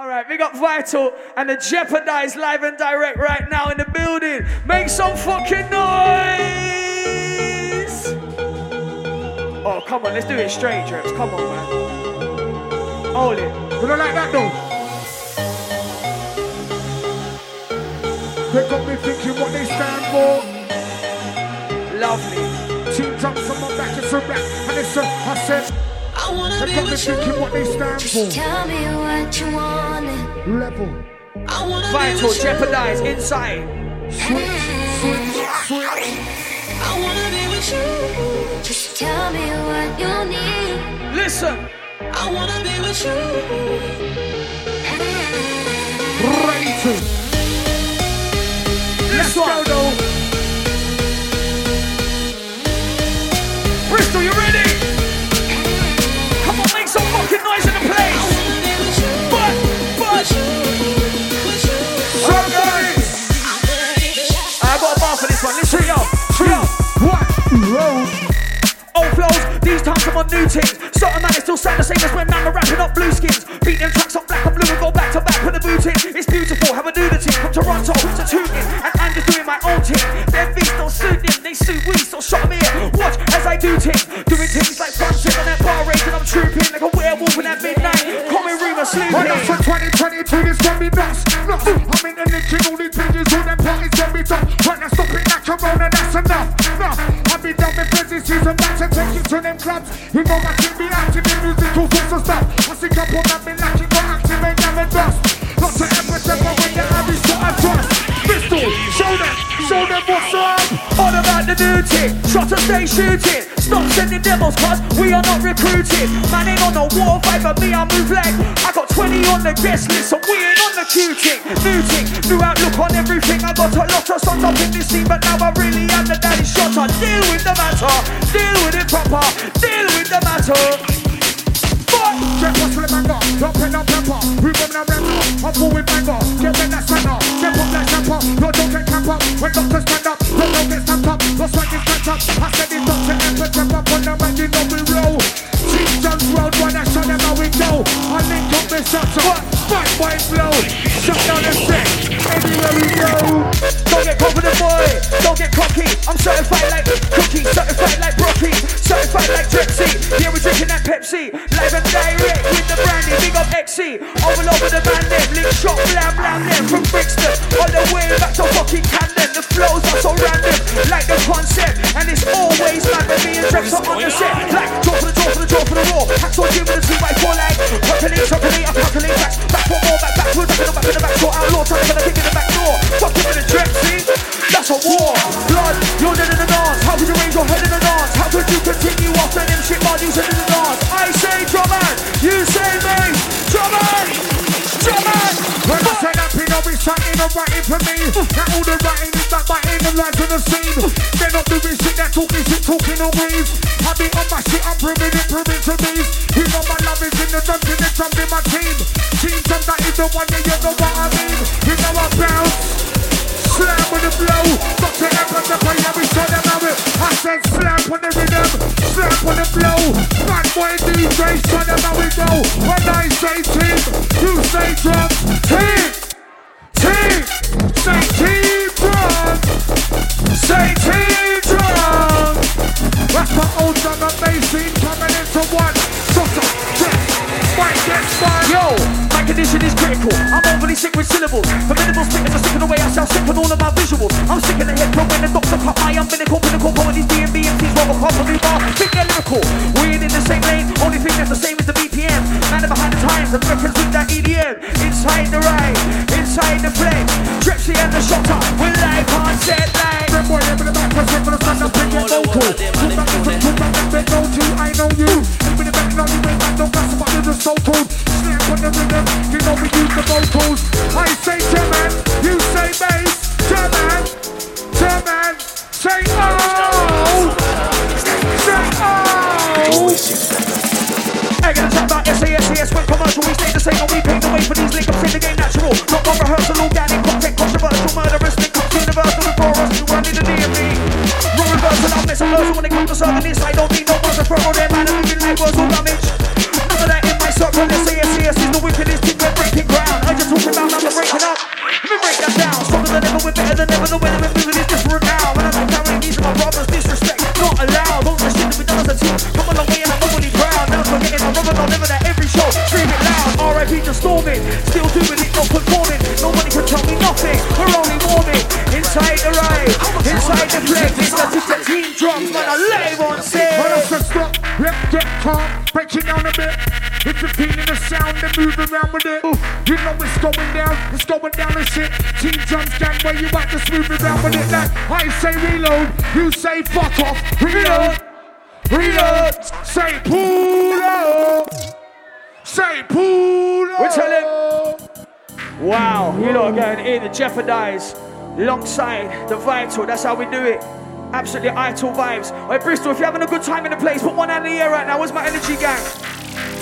All right, we got Vital and the Jeopardize live and direct right now in the building. Make some fucking noise! Oh, come on, let's do it straight, Drips. Come on, man. Hold it. You don't like that though? They got me thinking what they stand for. Lovely. Team jumps on my back, it's a rap, and it's a, I said, they be got me with you. thinking what they stand Just tell me what you want. Level, I wanna be Vital, with you. Jeopardize, inside. switch, switch, switch. I wanna be with you. Just tell me what you need. Listen. I wanna be with you. Ready to. Let's go one. though. Bristol, you ready? On new things. Certain man, it still sound the same as when man were wrapping up blue skins. Beat them tracks up black and blue and go back to back, put the boot in. It's beautiful, have a nudity from Toronto to Tooting. And I'm just doing my own thing. Their beats don't suit them, they suit we, so shut me in. Watch as I do things. Doing things like punching on that bar rage and I'm trooping like a werewolf in that midnight. Call me Well, sleeping. that's for 2022, this gonna be nuts. nuts. I'm in the licking all these bitches, all them parties gonna be done. When I stop it like Corona, oh, that's enough. Enough. I'll be done with businesses and back to take you to them clubs. You know about the new thing, shot to stay shooting. Stop sending demos, cause we are not recruiting. Man ain't on the war vibe, but me, I move like I got 20 on the guest list, so we ain't on the thing. New new outlook on everything. I got a lot of sons up in this scene, but now I really am the daddy shot. I deal with the matter, deal with it proper, deal with the matter. Get what's with mango, don't pen up pepper. We run a rammer, I'm full with mango. Get in that center, step up like snapper. No, don't get cap up. When doctors up. No swag is up. I said it's Dr. Emperor, step up on the man, you know we roll. Chief John's road, one I show them how we go. I link up the shots, what? Fight blow. Don't get cocky. I'm certified like cookie, certified like Brocky, certified like Trixie. Yeah, we're drinking that Pepsi, live and direct with the brandy. Big up XC, all over the band. Them link shot, blam blam. Them from Brixton all the way back to fucking Camden. The flows are so random, like the concept, and it's always mad when me and Drex are on the set. Like draw for the draw for the draw for the raw. Hacksaw Jim with a two by four like calculate, calculate, I calculate back, back for more, back backwards, back in the back in the back door. Outlaw, trying to kick in the back door. Fucking with the see? That's a war. Blood, you're dead in the dance. How could you raise your head in the dance? How could you continue after them shit bodies in the dance? I say drum man, you say bass, drum man, drum man. When I said that I'll be something or writing for me. Now all the writing is not biting the lines on the scene. They're not doing shit, they're talking shit, talking on ways. I be on my shit, I'm proving it, proving to me. You know my love is in the the drums in my team. Team drums, that is the one, yeah, you know what I mean. Said slam on the rhythm, slam on the blow. Bad boy DJ, show them how we go. When I say team, you say drums. Team, team, say team drums. Say team drums. That's my old drum and bass team coming into one. Up, check, mic gets fun. Yo, my condition is critical. I'm overly sick with syllables. For minimal spitters are sick of the I sound sick on all of my I'm sick in the head from when the doctor cut my umbilical pinnacle. Comedy D&B MCs, Robocop, a new bar. Think they're lyrical. We ain't in the same lane. Only thing that's the same is the BPM. Man behind the times, records with that EDM. Inside the ride, inside the flame. Dripsy and the shotter. We're live on set like. Red boy, in the back, press for the stand up, bring it vocal. We stay the we paved the way for these links, in the game natural. Not one rehearsal, organic, content, controversial, murderous, up universal, and for us, you run in the DMV. Raw reversal, I'm missing rehearsal when it comes to serving this, I don't need no one to throw on their man, and moving like words will damage. None of that in my circle, SAS, Get. Break it down a bit. If you're feeling the sound, then move around with it. Ooh. You know it's going down, it's going down and shit. Team drums gang where you at, just move around with it. Like I say reload, you say fuck off. Reload, reload. Say pull up. Say pull up. We're telling- Wow, you are going in to jeopardize alongside the vital. That's how we do it. Absolutely ital vibes. Wait, Bristol, if you're having a good time in the place, put one hand in the air right now. Where's my energy gang?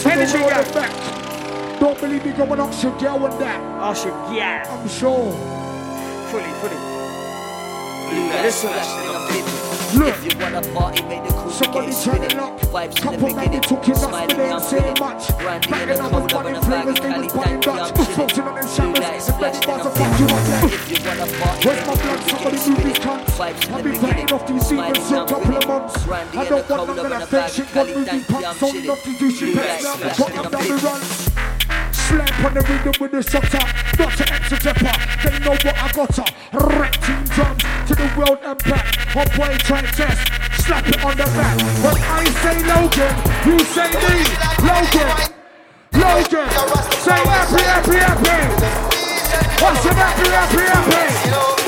Energy gang. it back. Don't believe me going up, shit, girl, with that. Oh shit, yeah. I'm sure. Fully, fully. Listen. Look. If you wanna party, make the cool Somebody turn it up. Vibes Couple men they took it up, but they I'm ain't saying much. Back then the I was cold, I'm a bag flavors, they was buying Dutch. Floating on them Blue the belly bars are fuck you up there. If you wanna party, Where's my blood? Somebody move these cunts. I've been off these demons for a couple of months. I don't want none of a that fake shit. Moving thank you, punks, I'm so chilling. enough to do shit now. I'm down the runs. Slap on the rhythm with the shutter, not to exit They know what I got her. Rap team drums to the world and back. Hot boy try test, slap it on the back. When I say Logan, you say me. Logan, Logan, say happy, happy, happy. What's your happy, happy, happy?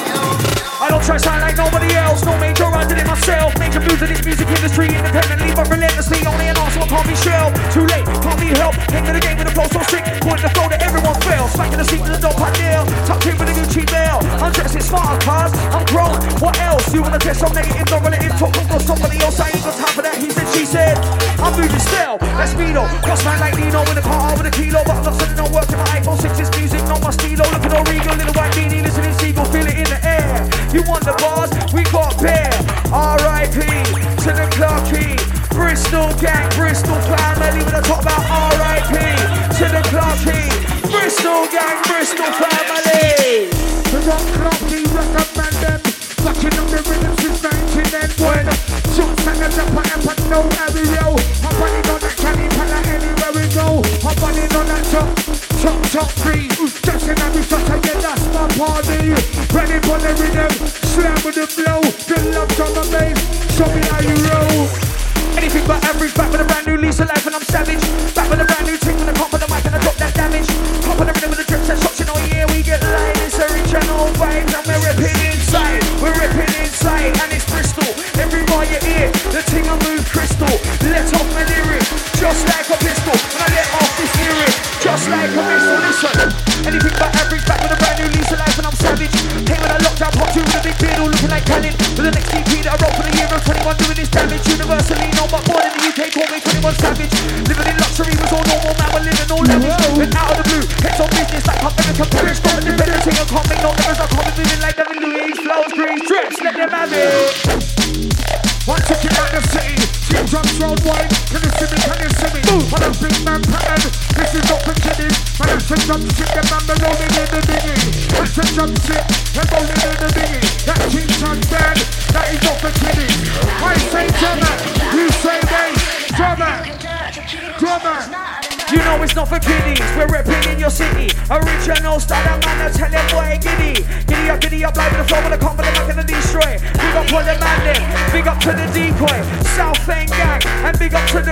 Don't try sound like nobody else. No major, I did it myself. Major moves in this music industry independently, but relentlessly. Only an arse, so I can't be shell. Too late, can't be helped. Came to the game with a flow so sick. Point the flow that everyone fails. Smacking the seat to the dope I nail. Tucked in with a Gucci bell. I'm dressing smart, cars. I'm grown. What else? You wanna test some negative, not relative? Talk about somebody else. I ain't got time for that. He said, she said. I'm moving still. That's though. Cross man like Nino with a car with a kilo. But I'm not sending no work to my iPhone 6. It's music, not my stilo. Look at Origo, little white beanie, You want the bars? We got bear. R.I.P. to the Clarky. Bristol gang, Bristol family. When I talk about R.I.P. to the Clarky. Bristol gang, Bristol family. The rock recommend them. Fucking on the rhythm since 1991. Shots and the rapper, ever no area. I'm running on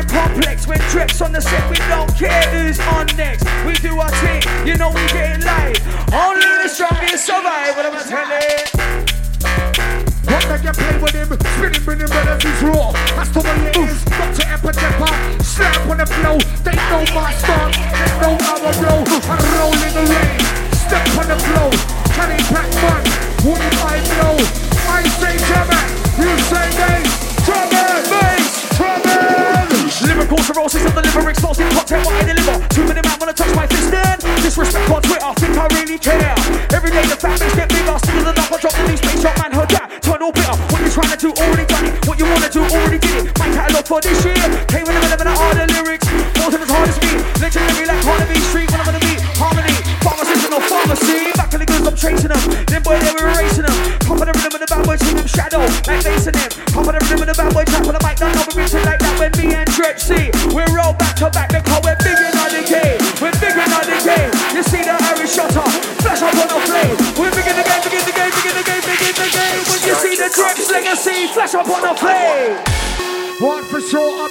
the complex. When drips on the set, we don't care who's on next. We do our thing, you know we get it live. Only the strongest survive, what am I telling? What they get play with him, spinning, spinning, brothers is raw. That's the way it is. To epidemic, slap on the flow. They know my they know how I blow. I roll in the rain, step on the flow. Carry back fun, what if I blow? Content what I deliver. Too many man wanna touch my fist then. Disrespect on Twitter, think I really care. Every day the families get bigger, still the I drop the least space shot man heard that. Turn all bitter. What you trying to do, already done it. What you wanna do, already did it. My catalog for this year. Came with a of an art lyrics. More than as hard as me. Legendary like Carnaby Street when I'm gonna meet Harmony. Pharmacist and no pharmacy. Back in the goods, I'm chasing them. Them boy, they were erasing them. Top of the rhythm of the bad boy, them shadow. Like facing them. Top of the rhythm of the bad boy, trap on the mic. Know we reaching like that when me and Dretch see back, the car, we're big in the game. We're big in the game. You see the Irish shutter, flash up on the flame. We're big in the game, big in the game, big in the game, big in the game. When you see the Drex legacy, flash up on the flame. One for sure,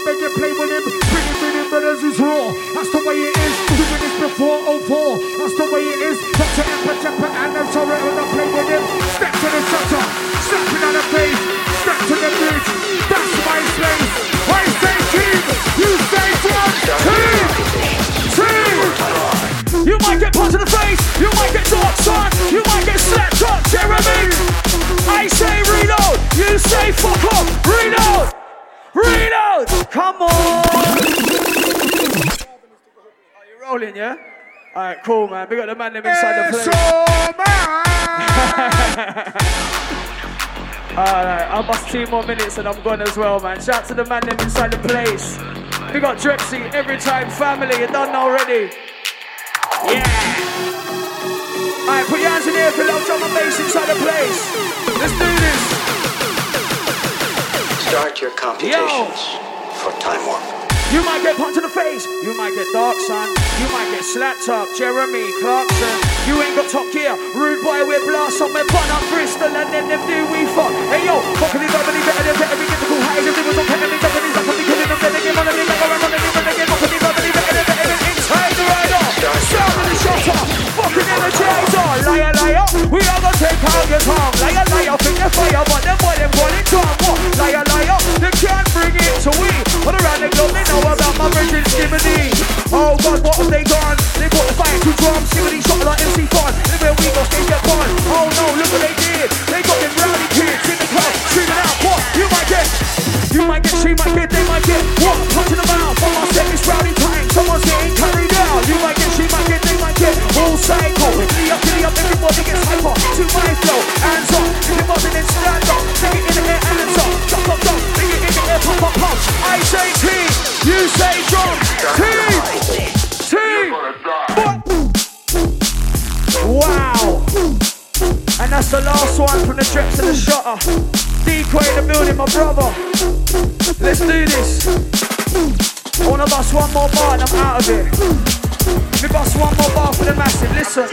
Come on. Are you rolling, yeah? All right, cool, man. We got the man them inside the place. man. Alright, I must two more minutes and I'm gone as well, man. Shout to the man them inside the place. We got Drexy, every time family, you done already. Yeah. Alright, put your hands in the air for love drum and bass inside the place. Let's do this. Start your computations time warp. You might get punched in the face. You might get dark, son. You might get slapped up. Jeremy Clarkson. You ain't got top gear. Rude boy with blast on. We're fun up Bristol and then them fire out of it. We bust one more bar for the massive. Listen.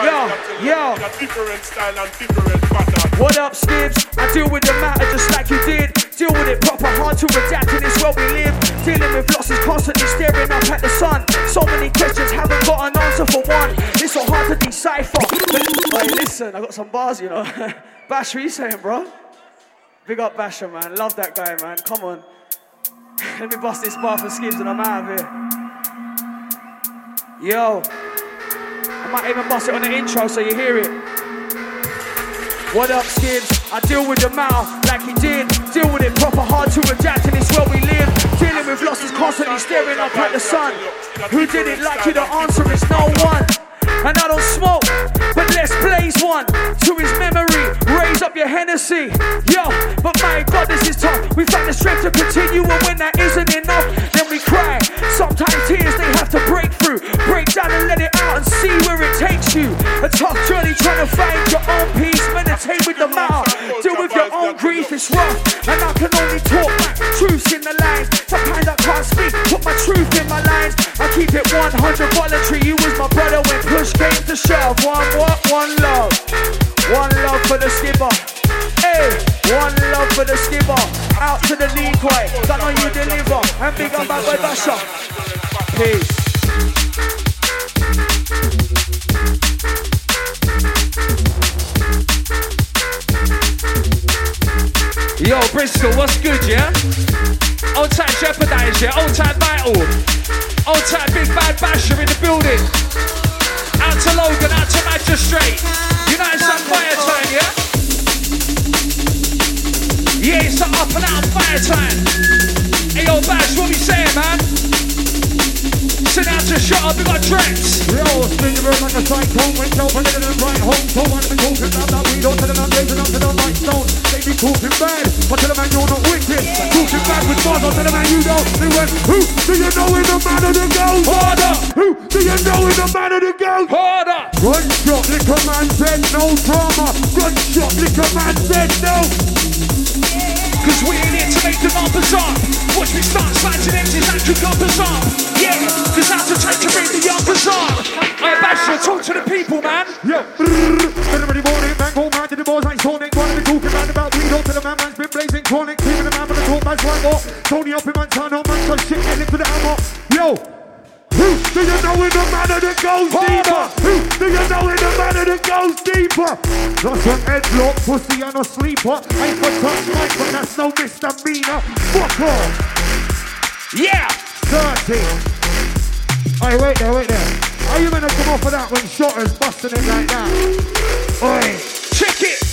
Yo, yo. different style and different pattern. What up, Skibbs? I deal with the matter just like you did. Deal with it proper hard to adapt in this world we live. Dealing with losses, constantly staring up at the sun. So many questions, haven't got an answer for one. It's so hard to decipher. Hey, listen, I got some bars, you know. Bash, what you saying, bro? Big up Basher, man. Love that guy, man. Come on. Let me bust this bar for Skibbs and I'm out of here. Yo. I might even bust it on the intro so you hear it. What up, Skibbs? I deal with the mouth like he did. Deal with it proper hard to adapt in this world we live. Dealing with losses, constantly staring up at the sun. Who did it like you? The answer is no one. And I don't smoke, let's blaze one to his memory. Raise up your Hennessy, yo. But my God, this is tough. We find the strength to continue, and when that isn't enough, then we cry. Sometimes tears they have to break through, break down and let it out and see where it takes you. A tough journey trying to find your own peace. Meditate with the mouth, deal with your own grief. It's rough, and I can only talk back truths in the lines. Sometimes I can't speak, put my truth in my lines. I keep it 100 voluntary. You was my brother when push came to shove. One what? One love. One love for the skipper. Hey, one love for the skipper. Out to the decoy. That know you deliver. And big up my boy Basher. Peace. Yo, Bristol, what's good, yeah? Old time Jeopardize, yeah? Old time Vital. Old time Big Bad Basher in the building. Out to Logan, out to Majistrate. United Sun Fire Time, yeah? Yeah, it's up and out fire time. Hey, yo, Bash, what we saying, man? Sit down to shut up, we got Drex. Yo, spin your bird like a cyclone Went down for living and right home So one of the talking about that weed Don't tell them I'm raising up to the right stone They be talking bad But tell them man you're not wicked Talking bad with bars I'll tell them man you don't They went, who do you know in the man of the ghost? Harder, Who do you know in the man of the ghost? harder. Gunshot, liquor man said no drama Gunshot, liquor man said no Cause we ain't straight to Martha's up. Watch me start slashing empty electric uppers bazaar. Yeah, cause that's the time to bring the uppers up. Hey, Basher, talk to the people, man. Yeah. Everybody morning, man, go mad to the boys like Sonic. What are we talking about? About weed up to the man, man's been blazing chronic. Keeping the man from the talk, man's right more. Tony up in man, turn man, so shit, get into the ammo. Yo, do you know in the manner that goes deeper? Who do you know in the manner that goes deeper? That's an headlock, pussy and a sleeper. Ain't for touch Mike, but that's no misdemeanor. Fuck off. Yeah. 30. Hey, wait there, wait there. How you gonna come off of that when Shotter's busting it like that? Oi. Check it.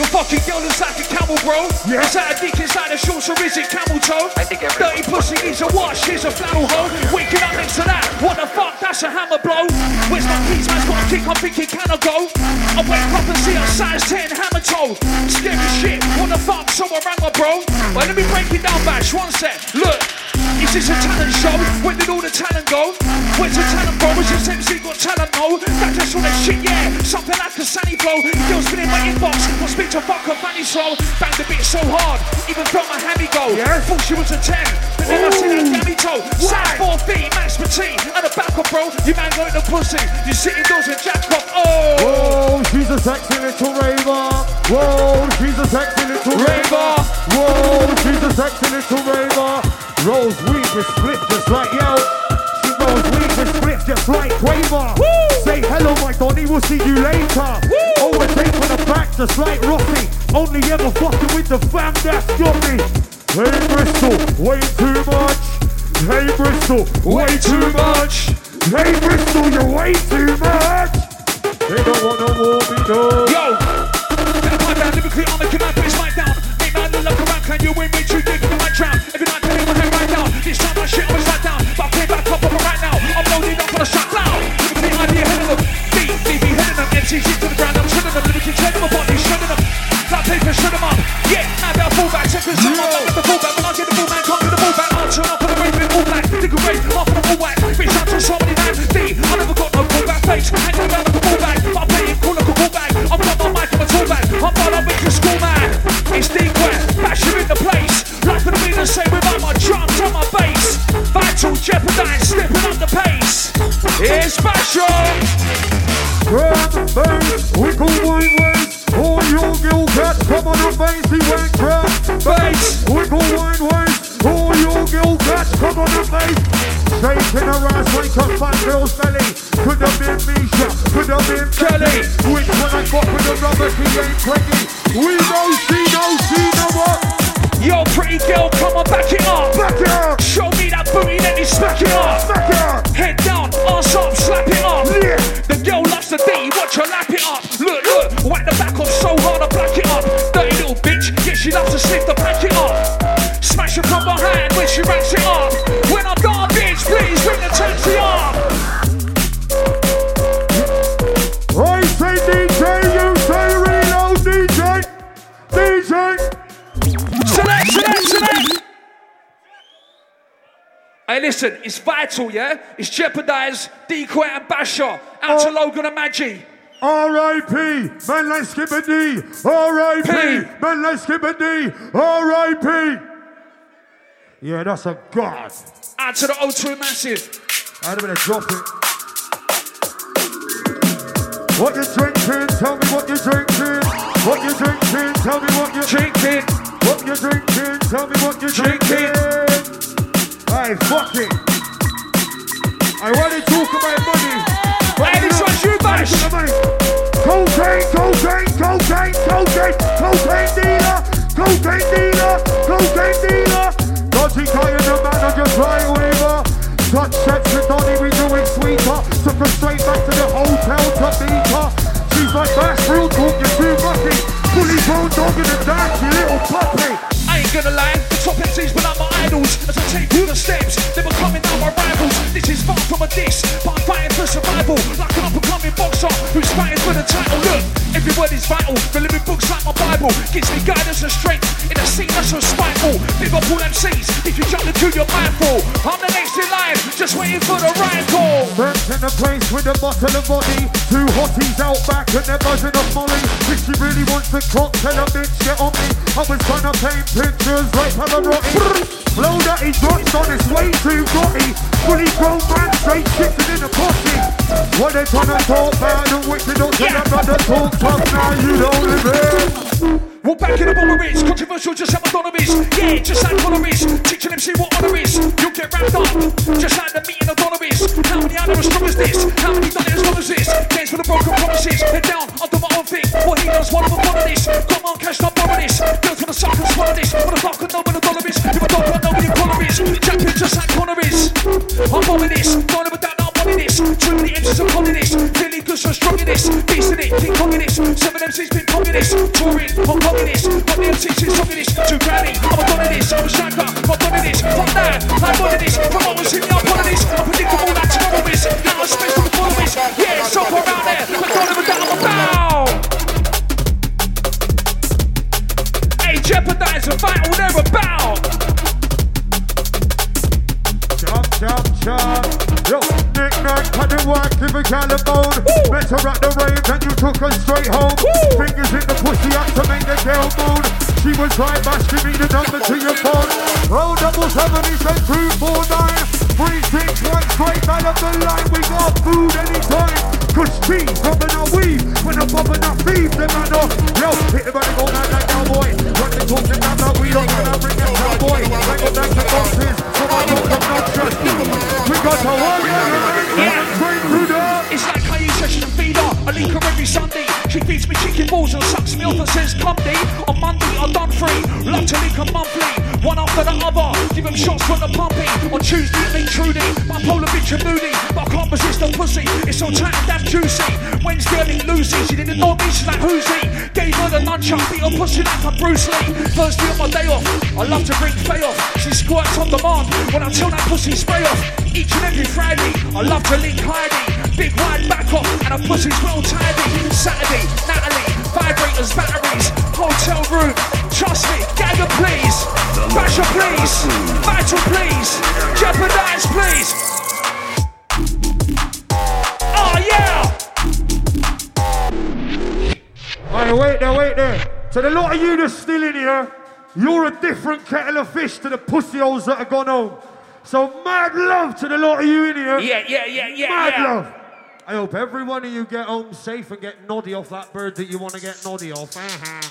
Your fucking girl looks like a camel, bro. Yeah. Is that a dick inside the shorts or is it camel toe? I think everyone- Dirty pussy needs a wash, here's a flannel hoe. Waking up next to that. What the fuck? That's a hammer blow. Where's my keys? Man's got a kick. I'm thinking, can I go? I wake up and see a size 10 hammer toe. Scary shit. What the fuck? Someone rang my bro. Well, let me break it down, Bash. One sec. Look. Is this a talent show? Where did all the talent go? Where's the talent, bro? Is this MC got talent? No. That's just all that shit, yeah. Something like a sunny flow. Girls been in my inbox. Will speak to fuck her funny slow. Banged the beat so hard. Even felt my hammy go. Yes. Thought she was a 10. But then I see that gammy toe. Size 4 feet, max petite. And a back up, bro. You man go in the pussy. You sit indoors and jack off. Oh. Whoa, she's a sexy little raver. Whoa, she's a sexy little raver. Raver. Whoa, she's a sexy little raver. Rolls weed with split just like yo. She rolls weed with split just like Quaver. Say hello, my Donny, we'll see you later. Overtake from the back just like Rossi. Only ever fucking with the fam that's got me. Hey Bristol, way too much. Hey Bristol, way too much. Hey Bristol, you're way too much. They don't wanna war me though. Yo, better pipe down, lyrically I'm making my bitch mic down. Make man look like a rank, can you win me? True dick, you might drown. Every night, penny my head right down. This time my shit always right down. But I play back up on right now. I'm loaded up on a shot down. Lyrically idea ahead of them. Beat, DB heading them. MCG to the ground, I'm shredding them. Lyrically treading them apart, they shredding them. Flat paper, shred them up. Yeah, now they're fullback. Seconds, I'm up with the fullback. When I get the full man, can't get the fullback. I'll turn up on the rave with full black. Dig a rave, off on the full whack. Bitch, I'm so many times. D, I never got no fullback face. Around Same without my drums and my bass. Vital, jeopardize, stepping up the pace. It's Basher. Grab bass, wiggle wine waist. All your gill cats, come on the bass, he went grab bass. Wiggle wine waist. All your gill cats, come on the bass. Shaking her ass like a fat girl's belly. Could have been Misha, could have been Kelly. Which one I got with the rubber, he ain't twenty. We know she knows, she know what. Yo, pretty girl, come on, back it up. Back it up, Show me that booty, then you smack it up. Smack it up. Head down, ass up, slap it up. Yeah. The girl loves the D, watch her lap it up. Look, look, whack the back up so hard I black it up. Dirty little bitch, yeah, she loves to sniff the pack it up. Smash her from behind when she racks it up. Listen, it's vital, yeah? It's jeopardize, decoy, and basher. Out to. Logan and Maggie. R.I.P. Man like Skipper D. R.I.P. Man like Skipper D. R.I.P. Yeah, that's a god. Out to the O2 Massive. I'd better drop it. What you drinking? Tell me what you drinking. What you drinking? Tell me what you Drinking. What you drinking? Tell me what you Drinking. drinking. Hey, fuck it. I want to talk about money. but Hey, this you- one's you, Bash. Look at the money. Cocaine, cocaine, cocaine, cocaine, cocaine dealer, cocaine dealer, cocaine dealer. Dodgy guy in the manager, dry weaver. Touch sets with Donny, we doing sweeper. Took her straight back to the hotel to meet her. She's like, that's real talk, you're too mucky. Fully grown dog in the dance, you little puppy. Gonna lie, the top MCs but not my idols. As I take through the steps, they were coming down my rivals. This is far from a diss, but I'm fighting for survival. Like an up and coming boxer who's fighting for the title. Look, every word is vital. The living books like my Bible gives me guidance and strength in a scene that's so spiteful. Big up all MCs, if you jump into your mindful. I'm the next in line, just waiting for the right call. Burnt in the place with a bottle of body. Two hotties out back and they're buzzing off Molly. If she really wants the cock, tell her bitch get on me. I was trying to paint pictures like Pavarotti. Blow that he drops on his way too grotty. Fully grown man straight sitting in a potty. What they trying to talk about the wicked don't tell Yeah. them about the talk tough now you don't live it. Walk back in the bomber is controversial, just like Madonna is. Yeah, just like Madonna is. Teaching see what honor is. You'll get wrapped up, just like the meeting of Donna is. How many there as strong as this? How many done it as long as this? Games for the broken promises. Head down, I'll do my own thing. What he does, one of them, one of this. Come on, cash, stop borrow this. Girls for the suckers, swallow this. What the fuck can know where the dollar is? If I don't know where the collar is. Champion just like Connor is. I'm bombing this. Don't ever doubt that I'm bombing this. Too many M's are calling this. Feeling good, strong in this. Beast in it, King Kong in this. Seven MC's been Kong in this. Touring, Hong Kong in this. Got the MC's in song in this. Too granny, I'm a don in this. I'm a striker, I'm a don in this. From that, I'm on in this. Was in the up on this. I'm predictable, that's tomorrow is. Now I'm space for the followers. Yeah, it's up around there. But don't ever doubt I'm about. Hey, jeopardize the fight will never the collarbone. Met her at the rave and you took her straight home. Fingers in the pussy up to make the girl moan. She was right back, give me the number to your phone. Roll double seven, he said two, four, nine. Three, six, one, straight out of the line. We got food anytime. Cause cheese, rubbing our weave. When I'm bobbing our thieves, them man off. Yo, hit the body, go down like cowboy. When they talking down that we don't wanna bring that cowboy. Bring it back to boxes. Come on, don't obnoxious. We got to work, yeah. The It's like how you session and feed her. I link her every Sunday. She feeds me chicken balls and sucks me off and says, Come day. On Monday, I'm done free. Love to link her monthly. One after the other. Give them shots from the pumpy. On Tuesday, meet Trudy. Bipolar bitch and moody. But I can't resist the pussy. It's so tight and damn juicy. Wednesday, I meet Lucy. She didn't know me. She's like, Who's he? Gave her the nunchuck. Beat her pussy like a Bruce Lee. Thursday on my day off. I love to bring Faye off. She squirts on demand. When I tell that pussy spray off. Each and every Friday. I love to link Heidi. Big wide back off. And her pussy's well tidy. Saturday, Natalie. Vibrators, batteries. Hotel room. Trust me. Gagger, please. Basher, please. Vital, please. Jeopardize, please. Oh, yeah. Hey, wait there, wait there. So the lot of you that's still in here, you're a different kettle of fish to the pussy holes that have gone home. So mad love to the lot of you in here. Yeah, yeah, yeah, yeah, Mad yeah. love. I hope every one of you get home safe and get noddy off that bird that you want to get noddy off. Mm-hmm.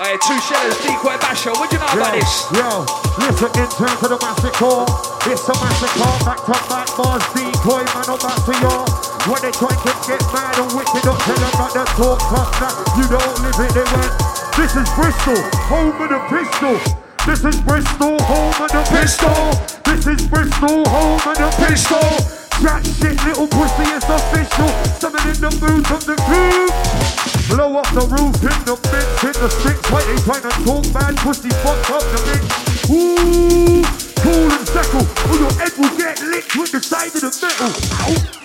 Hey, two shellers, decoy basher. What do you know about this? Yo, listen in terms of the massacre. It's a massacre, back to back bars, decoy, man, up back to y'all. When they try to get mad and wicked up, tell them about the talk, fuck that. You don't live it, they went. This is Bristol, home of the pistol. This is Bristol, home of the pistol. This is Bristol, home of the pistol. That shit, little pussy, it's official. Summon in the mood of the groove. Blow up the roof in the mix, hit the sticks. Why they trying to talk bad pussy? Fuck up the mix. Ooh, cool and settle, or your head will get licked with the side of the metal. Ow.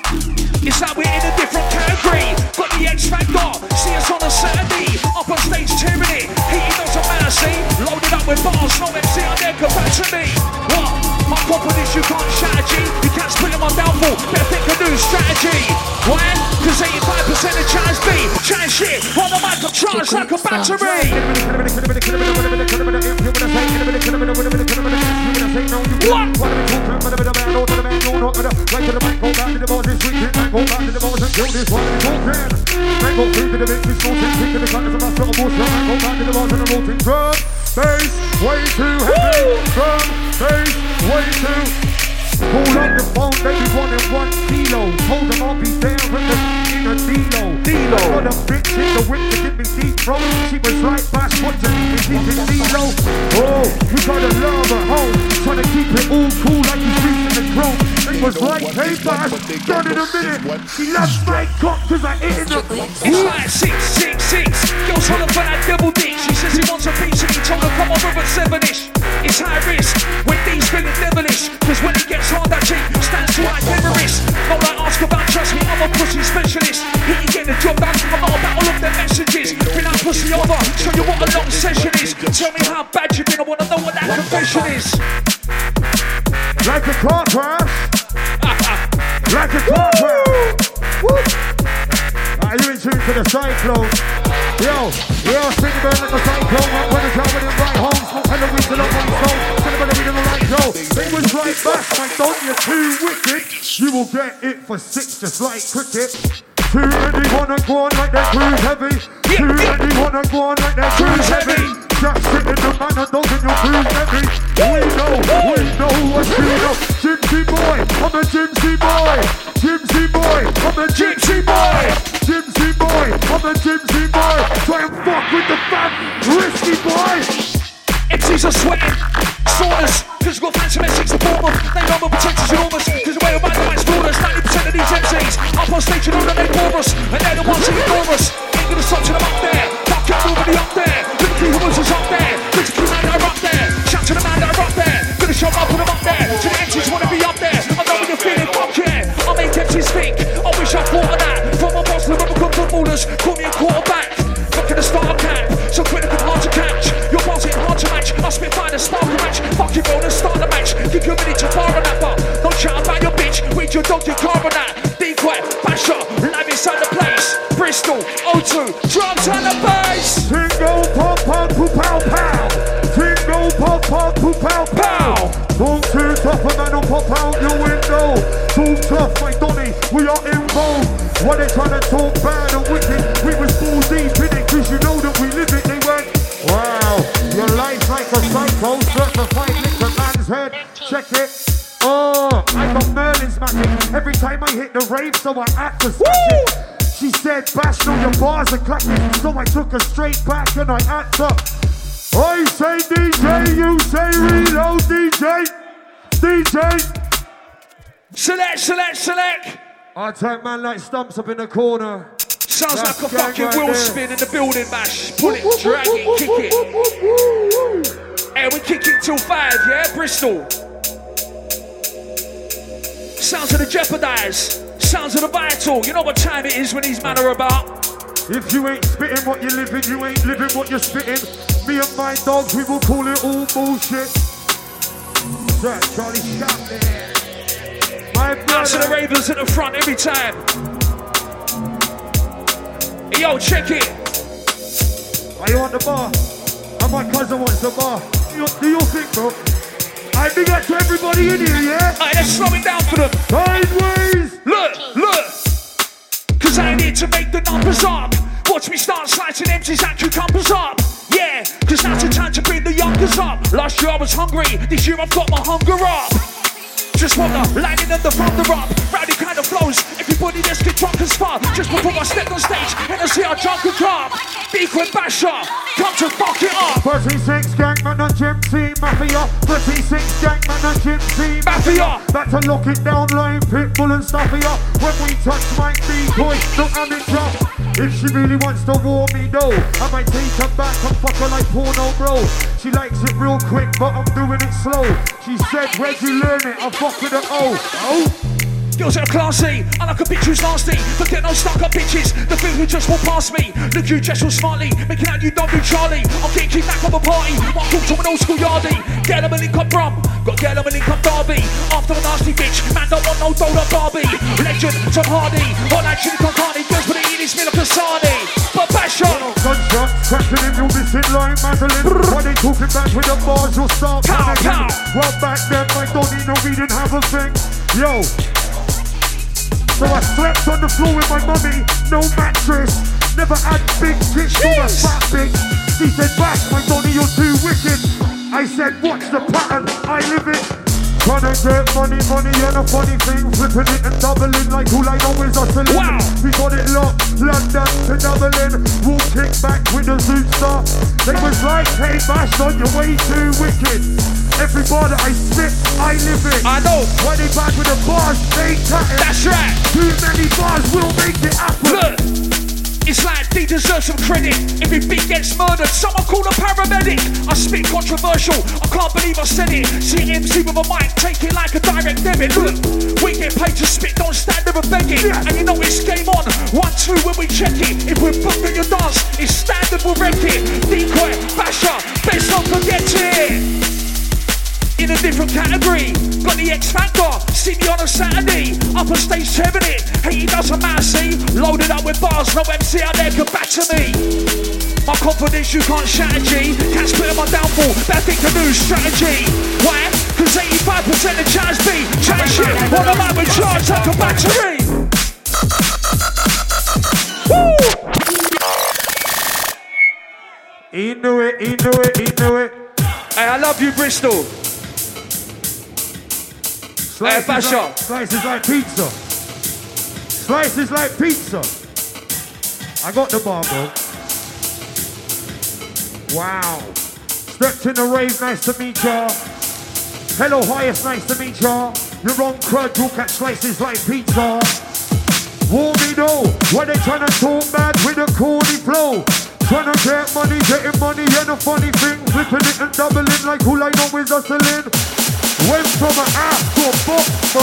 It's like we're in a different category. Got the X Factor. See us on a Saturday. Up on stage tyranny. Heating doesn't matter, see? Loaded up with bars. No MC on to me. What? My confidence you can't shatter, G. You can't split on my downfall. Better think a new strategy. Why? Cause 85% of chance B. Chance shit. On the mic, I'm charged like a battery. What? Bass, way too heavy. Drum, bass, way too. Pull up the phone, baby, one and one kilo. Told them I'll be there with the in a D-Lo. D-Lo. Got a bitch in the whip to give me deep throat. She was right back, what to me, deep in D-Lo. Oh, we gotta love her home. Trying to keep it all cool like you he's reaching the throne. It was like, hey, bass, done in a minute. She loves my cock cause I ate in the... It's like six, six, six. Girls holler for that double dick. She says he wants a piece and he told her come over at seven-ish. It's high risk when these feeling devilish. Cause when it gets hard, that chick stands to like terrorist. No like ask about, trust me, I'm a pussy specialist. He can get the job done. I'm not about all of their messages. Bring that pussy over, show you what a long session is. Tell me how bad you been, I wanna know what that confession is. Like a car crash. like a car crash. Are you in tune to the cyclone? Yo, we all sing about like a cyclone. Like when it's out with right home. Smoke hella weed till I'm on stone. Sing about the reading the right show. It was right back. My don't you're too wicked. You will get it for six just like cricket. Too many wanna go on like they cruise heavy. Too many wanna go on like they cruise heavy. Just sit the man and in your cruise heavy. We know, we know what you know. Gypsy boy, I'm a gypsy boy. Gypsy boy, I'm a gypsy boy. Gypsy boy, I'm a gypsy boy. Try and fuck with the fam, risky boy. MCs are sweating, soreness, cause we've got fancy messages to form them. They know my potential's enormous, cause the way of my mind's flawless. 90% of these MCs up on stage and know that they bore us, and they're the ones who ignore us. Ain't gonna stop till I'm up there, it, nobody up there. At who was up there, critically man that are up there. Shout to the man that are up there, gonna show up, put up there. To the MCs wanna be up there, I know what you're feeling, fuck yeah. I make MCs speak, I wish I thought of that. From my boss, remember good footballers, call me a quarterback. At the start cap, so critical, hard to catch. Your boss hard to match. I spit fire spark a match. Fuck you, roll and start the match. Give you a minute to fire that bar. Don't shout about your bitch. With your dog, your car on that. Decoy, basher, live inside the place. Bristol, O2, drums and the bass. Tingo pop pop poo pow pow. Tingo pop pop poo pow pow. Don't too tough a man will pop out your window. Too tough, my Donny, we are involved. What they trying to talk bad and wicked? We was balls deep in it, cause you know that we live it. They went, wow, your life's like a psycho, certified lick a man's head. Check it. Time I hit the rave, so I act to it. She said, Bash, no, your bars are clacking. So I took her straight back and I act up. I say DJ, you say reload DJ. DJ. Select, select, select. I take man like stumps up in the corner. Sounds That's like a fucking right wheel there. spin in the building, mash. Pull it, drag it, kick it. Hey, we kick it till five, yeah? Bristol. Sounds of the jeopardize. Sounds of the vital. You know what time it is when these men are about. If you ain't spitting what you're living, you ain't living what you're spitting. Me and my dogs, we will call it all bullshit. Sir, Charlie Chaplin. My to the. Ravens at the front every time. Yo, check it. Are you on the bar? And my cousin wants the bar. You, do you think, bro? I big up to everybody in here, yeah? Alright, let's slow it down for them. Sideways! Look, look. Cause I need to make the numbers up. Watch me start slicing empties and cucumbers up. Yeah, cause now's the time to bring the youngers up. Last year I was hungry, this year I've got my hunger up. Just want the lightning and the thunder up. Rowdy kind of flows. Everybody let's get drunk as fuck. Just before I step on stage and I see our drunk and crap. club. Beacon Basher, come to fuck it up. 36 gangman and Jim Mafia 36 gangman and Jim C Mafia. Back to lock it down line Pitbull and stuff here When we touch my decoy No amateur If she really wants to war me though I might take her back and fuck her like porno bro. She likes it real quick but I'm doing it slow. She said where'd you learn it? I fuck with her oh Oh Girls that are classy, I like a bitch who's nasty. Forget no stuck up bitches, the thing who just walk past me. Look, you dress all smartly, making out you don't do Charlie. I'm getting kicked back from a party, walk up to an old school yardie. Get them a link up rum, got get them a link up Derby. After a nasty bitch, man don't want no Dota Barbie. Legend, Tom Hardy, all that shit can't. Girls wanna eat this meal like a sardi. But up, Gunshot, in, you'll be sitting like Madeline. When they talking back with the bars, you'll start panicking. Well, back then, I don't need no, didn't have a thing. Yo. So I slept on the floor with my mummy, no mattress. Never had big tits, a Jeez. fat bitch. She said, Bash, my Donny, you're too wicked. I said, what's the pattern? I live it. Tryna get money, money, and a funny thing. Flipping it and doubling like all I know is hustling. Wow. We got it locked, London to Dublin. We'll kick back with the Zoot star. They was like, hey, Bash, on your way too wicked. Every bar that I spit, I live it. I know, When they back with the bars, they cutting. that's right. Too many bars will make it happen. Look, it's like they deserve some credit. If your beat gets murdered, someone call a paramedic. I spit controversial, I can't believe I said it. See MC with a mic, take it like a direct debit. Look, we get paid to spit, don't stand there and beg it. And you know it's game on. One, two when we check it. If we're booked your dance, it's standard, we'll wreck it. Decoy, basher, best not forget it in a different category. Got the X Factor, see me on a Saturday. Up on stage seven it, hey, it doesn't matter, see. Loaded up with bars, no MC out there can batter me. My confidence you can't shatter, G. Cats put on my downfall, better think a new strategy. Why? Cause 85% of chance B, chance shit, on a man with charge like a battery. Woo! knew it, He knew it, He knew it. Hey, I love you, Bristol. Slices like, slices like pizza. Slices like pizza. I got the bar, bro. Wow. Stepped in the rave, nice to meet ya. Hello, highest, nice to meet ya. You're on crud, look at slices like pizza. War me know, why they tryna talk bad with a corny flow? Tryna get money, getting money, and a funny thing, flipping it and doubling like who I know is hustling. Went from an ass to a box, bro.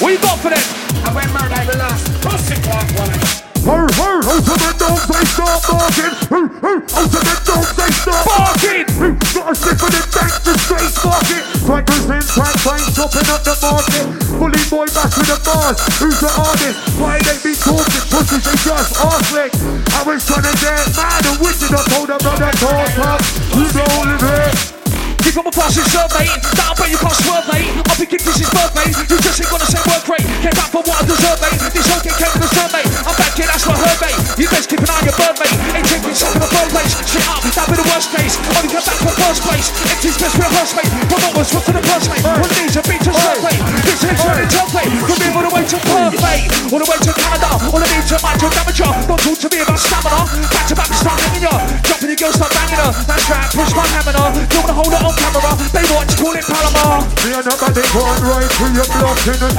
What you got for them? I went at the last pussy clock one. Her, her, ultimate dogs, they start barking. Her, her, ultimate dogs, they start Barking! Got a sniff of the dank, the straight market. Crackers in track, train, chopping up the market. Bully boy back the bars. Who's the artist? Why they be talking? Pussies, they just arse. I was trying to get mad and wicked. I told them about that talk up. You don't live here. You got my passing serve, mate. That'll bet you can't swerve, mate. I'll be giving this is birth, mate. You just ain't gonna say work rate. Came back for what I deserve, mate. This whole game came with a serve, mate. I'm back here, that's what I heard, mate. You best keep an eye on your bird, mate. Ain't taking something in the third place. Shit up, that'd be the worst case. Only come back for first place. Empty's best rehearse, mate. Promoters, what's for the first, mate? One needs a beat to serve, mate. This is turning tough, mate. From here all the way to Perth, mate. All the way to Canada. All the way to my to amateur. Don't talk to me about stamina. Back to back, start hitting ya. Dropping your girl, start banging her. That's right, push my hammer. Don't wanna hold it on camera. They want to call it Palomar. Me and nobody going right through your block in a.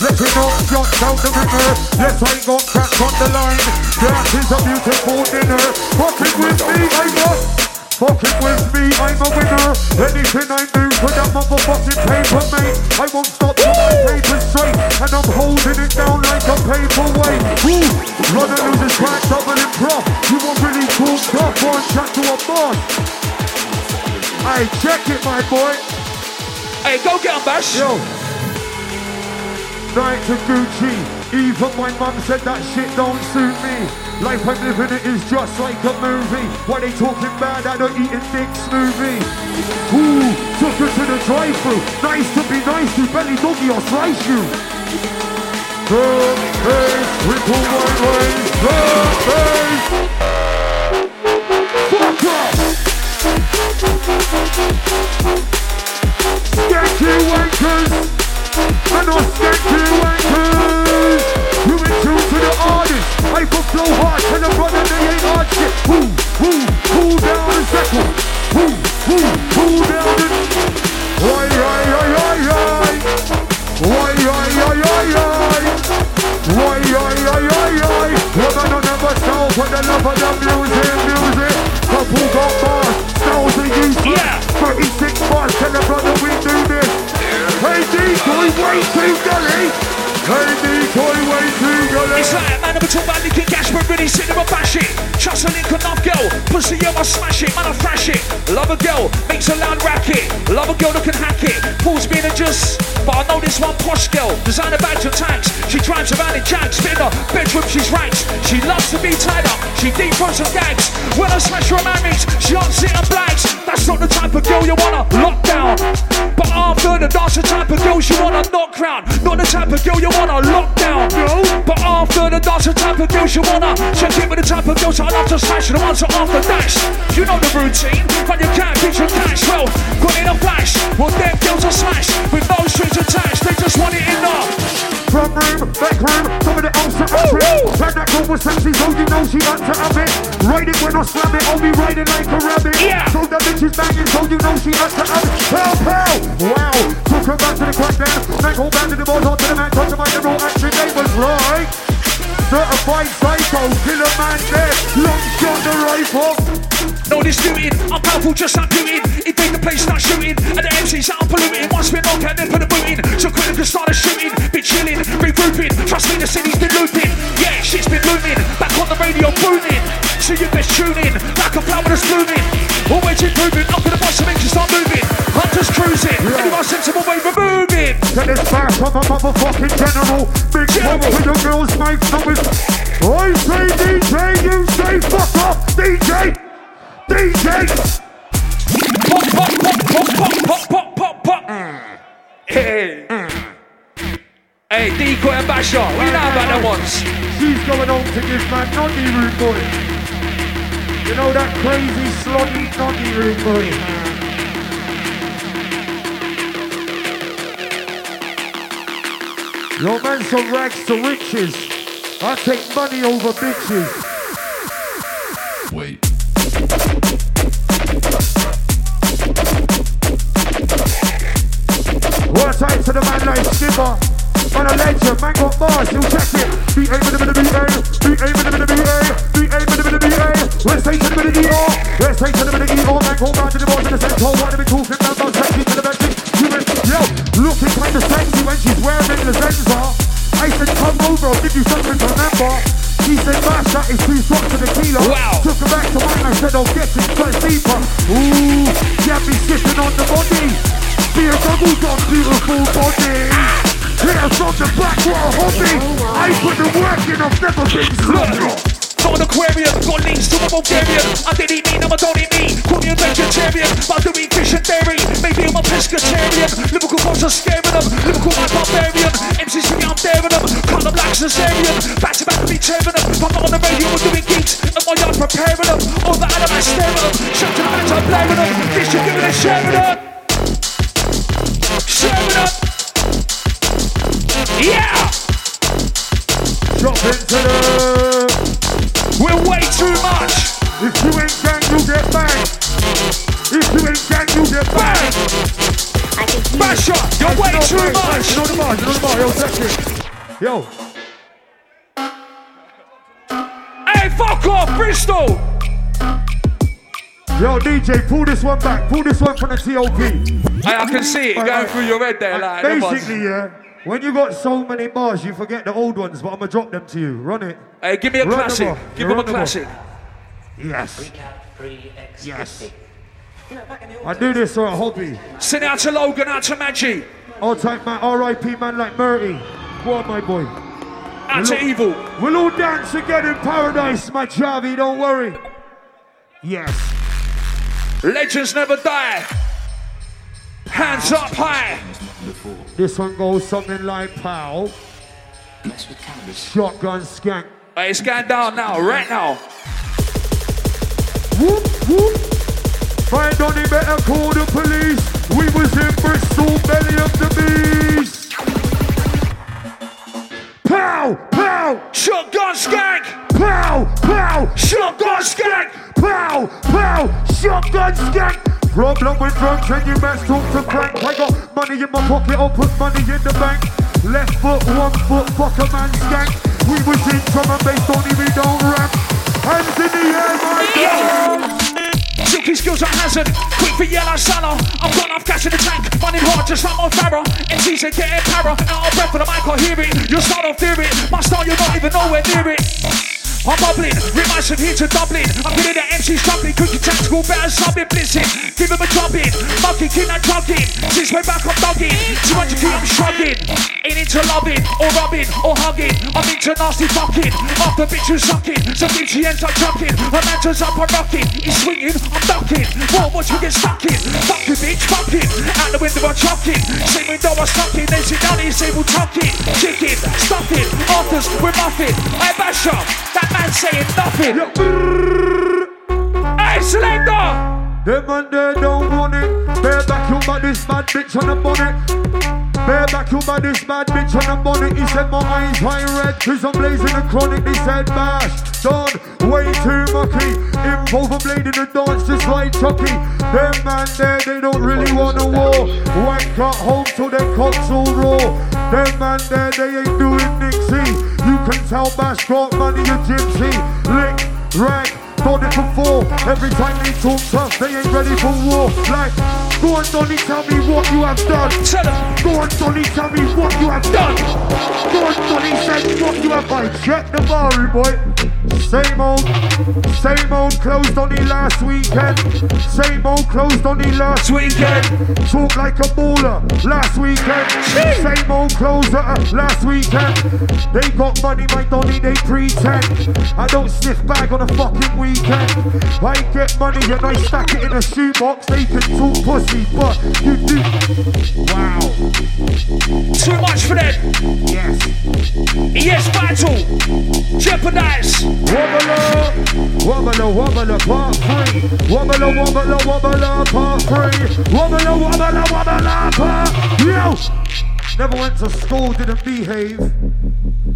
Let you know shots out the ringer. Yes, I got cracks on the line. That is a beautiful dinner. Fucking with me, I must. Fucking with me, I'm a winner. Anything I do for that motherfucking paper, mate. I won't stop till my paper's straight. And I'm holding it down like a paperweight. Woo! Runner loses track, double in prof. You want really cool stuff, and chat to a boss. Hey, check it, my boy. Hey, go get 'em, Bash. Yo. Night to Gucci. Even my mum said that shit don't suit me. Life I'm living it is just like a movie. Why they talking bad at a eating dick smoothie? Ooh, took her to the drive-through. Nice to be nice to belly doggy or slice you. The bass, ripple my ways. The bass. Fuck off! Skanky wankers! And no skanky wankers! You in tune to the artist. I can flow hard, tell the brother they ain't hard shit. Woo, woo, cool down a second. Woo, woo, cool down the... Why, why, why, why, why? Why, why, why, why, why? Why, why, why, why, why? Woman on never stop for the love of the music, music. Couple got bars, this. Yeah. 36 bars. tell the brother we do this. Yeah. Hey, D, we wait too, Delhi. Hey. It's like a man never talk about licking gas, but really sit there and bash it. Trust a link enough girl, pussy yo, I smash it, man I thrash it. Love a girl, makes a loud racket. Love a girl that can hack it. Pulls me in and just, but I know this one posh girl. Designer bags and tags. She drives around in jags, spin her bedroom, she's ranked. She loves to be tied up, she deep throats and gags. When I smash her marriage, she on sit and blags. That's not the type of girl you wanna lock down. But after the dance, the type of girl you wanna knock round. Not the type of girl you wanna lock down. No. But after the dance, the type of girl you wanna check in with the type of girls I love to smash. The ones that after dash. You know the routine, but you can't get your cash. Well, put in a flash. Well, them girls are smash with no strings attached. They just want it the. Front room, back room, some of the stuff up it. That girl with sexy, so you know she had to have it. Riding when I slam it, I'll be riding like a rabbit. Yeah. So that bitch is banging, so you know she had to have it. Pow, pow! Wow! Took her back to the crackdown. Then go back to the balls, onto the man, touch the raw action, they was right. Certified psycho, killer man there. Long shot the rifle. No disputing, I'm powerful just not like It Invade the place, start shooting. And the MC's out polluting. Once we knock out, then put a boot in. So quick can start a shooting. Be chilling, regrouping. Trust me, the city's been looping. Yeah, shit's been looming. Back on the radio, booming. So you best tune in, like a flower that's blooming. Always improving, up in the bottom, you start moving. Hunters cruising, anyone sensible way of Get this back of a motherfucking general. Big one to the girls, make noise. I say DJ, you say fuck off, DJ, DJ. Pop, pop, pop, pop, pop, pop, pop, mm. Hey. Mm. Hey, Decoy and Basher. we know about the ones. She's going on to this man, noddy root boy. You know that crazy, sloppy noddy root boy. Your man's from rags to riches. I take money over bitches. Wait. What time to the man like Skipper? Man a legend, man got bars, he'll check it. B-A with a bit of B-A, B-A with a bit of B-A, B-A with a bit of B-A. Let's take to the bit of E-R, let's take to the bit of E-R. Man go round to the board to the centre, what are we talking about? About sexy to the bench. You went, yo, looking kinda sexy when she's wearing the Zenza. I said, come over, I'll give you something to remember. She said, Bash, that is two shots to the kilo. Wow. Took her back to mine, I said, I'll get it first deeper. Ooh, yeah, be sitting on the body. Be a double dog, beautiful body. Here from the back, a hobby. I put the work in, I've never been sloppy. Got an aquarium, got links to a Bulgarian. I didn't mean, I'm a don't me. Call me a vegetarian, but I do eat fish and dairy. Maybe I'm a pescatarian. Liverpool boys are scaring them. Liverpool man barbarian. MCs think I'm daring them. Cut them like Caesarean. Back to back to be tearing them. I'm not on the radio, we're doing gigs. At my yard preparing them. All the animals staring them. Shut to the fans, I'm blaring them. This should give it a sharing them. Into. We're way too much. If you ain't gang, you get banged. If you ain't gang, you get banged. Basher, you're way too much. You know the bar, you know the bar, yo, check it. Yo, Hey, fuck off, Bristol! yo, DJ, pull this one back. Pull this one from the TOP. Hey, I can see it going through your head there, like. Basically, yeah, when you got so many bars, you forget the old ones, but I'm gonna drop them to you. Run it. Hey, give me a Run classic. off. Give him a Run them classic. Yes. Yes. I do this for a hobby. Send out to Logan, out to Maggie, All type man, R.I.P. man like Murty. Go on, my boy. out to Evil. We'll all dance again in paradise, my Chavi, don't worry. Yes. Legends never die. Hands up high. This one goes something like pow. Shotgun skank. Hey, going down now, right now. Whoop, whoop. Find on the better call the police. We was in Bristol, belly of the beast. Pow, pow, Shotgun skank. pow, pow, Shotgun skank. pow, pow, shotgun skank. Problem with drugs and you must talk to crank. I got money in my pocket, I'll put money in the bank. Left foot, one foot, fuck a man skank. We was in drum and bass, don't even don't rap. Hands in the air, my God. Silky skills are hazard. Quick for yellow salon. I've got enough gas in the tank. Running hard, just like my Farrah. MCs are getting para. Out of breath for the mic, I hear it. Your style don't fear it. My style, you're not even nowhere near it. I'm bubbling, from here to Dublin. I'm getting the MC struggling, cooking tactical, better subbing, blitzing. Give him a drop in, mucking, king and drugging. Since way back, I'm dogging. 200 key, I'm shrugging. Ain't into loving, or rubbing, or hugging. I'm into nasty fucking. After bitches sucking, some bitch she ends up chucking. Her man turns up, I'm rocking. He's swinging, I'm ducking. What what you get stuck in? Fucking bitch, fucking. Out the window, I'm chucking. Same window, I'm stuck in. They sit down, he's able tucking. Chicken, stuffing. Afters, we're muffin. Hey, Basher, that man saying nothing. Hey, Selector! Them man they don't want it. Bear back you by this bad bitch on the bonnet. Bear back you by this bad bitch on the bonnet. He said my eyes high red, cause I'm blazing the chronic. He said bash, done, way too mucky. Involve a blade in the dance just like Chucky. Them man there, they don't really want a war. Wank at home till their cocks all raw. Them man there, they ain't doing can tell Bash got money a gypsy. Lick, rag, Done it before. Every time they talk tough, they ain't ready for war. Like, go on, Donny, tell me what you have done. Tell him. Go on, Donny, tell me what you have done. Go on, Donny, say what you have done. Check the bar, boy. Same old, same old closed on the last weekend. Same old closed on the last Weekend. Talk like a baller last weekend. Same old clothes uh, last weekend. They got money, my Donny, they pretend. I don't sniff bag on a fucking weekend. I get money and I stack it in a shoebox. They can talk pussy pussy, but you do. Wow. Too much for them. Yes. Yes, battle. Jeopardize. Wobbler, wobbler, wobbler, part three. Wobbler, wobbler, wobbler, part three. Wobbler, wobbler, wobbler, part. Yo! Never went to school, didn't behave.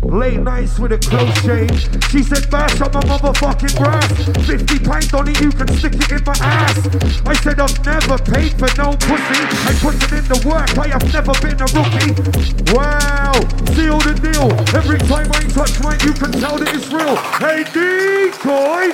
Late nights with a close shave. She said, bash on my motherfucking grass. 50 pints on it, you can stick it in my ass. I said, I've never paid for no pussy. I put it in the work, I have never been a rookie. Wow, seal the deal. Every time I touch mine, you can tell that it's real. Hey, decoy!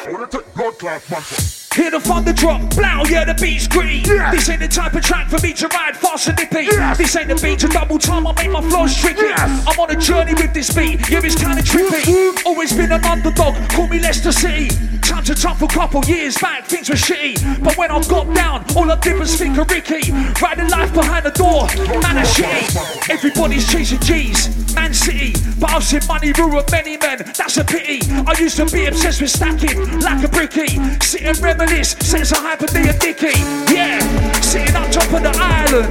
Hear the thunder drop, blow, yeah, the beat's green. Yeah. This ain't the type of track for me to ride fast and nippy. Yes. This ain't the beat to double time, I make my flows tricky. Yes. I'm on a journey with this beat, yeah, it's kinda trippy. Always been an underdog, call me Leicester City. Time to tough a couple years back, things were shitty. But when I got down, all I did was think of Ricky. Riding life behind the door, man, that's shitty. Everybody's chasing G's, Man City. But I've seen money ruin many men, that's a pity. I used to be obsessed with stacking like a bricky. Sit and reminisce, sense of hyper D and Dicky. Yeah, sitting on top of the island.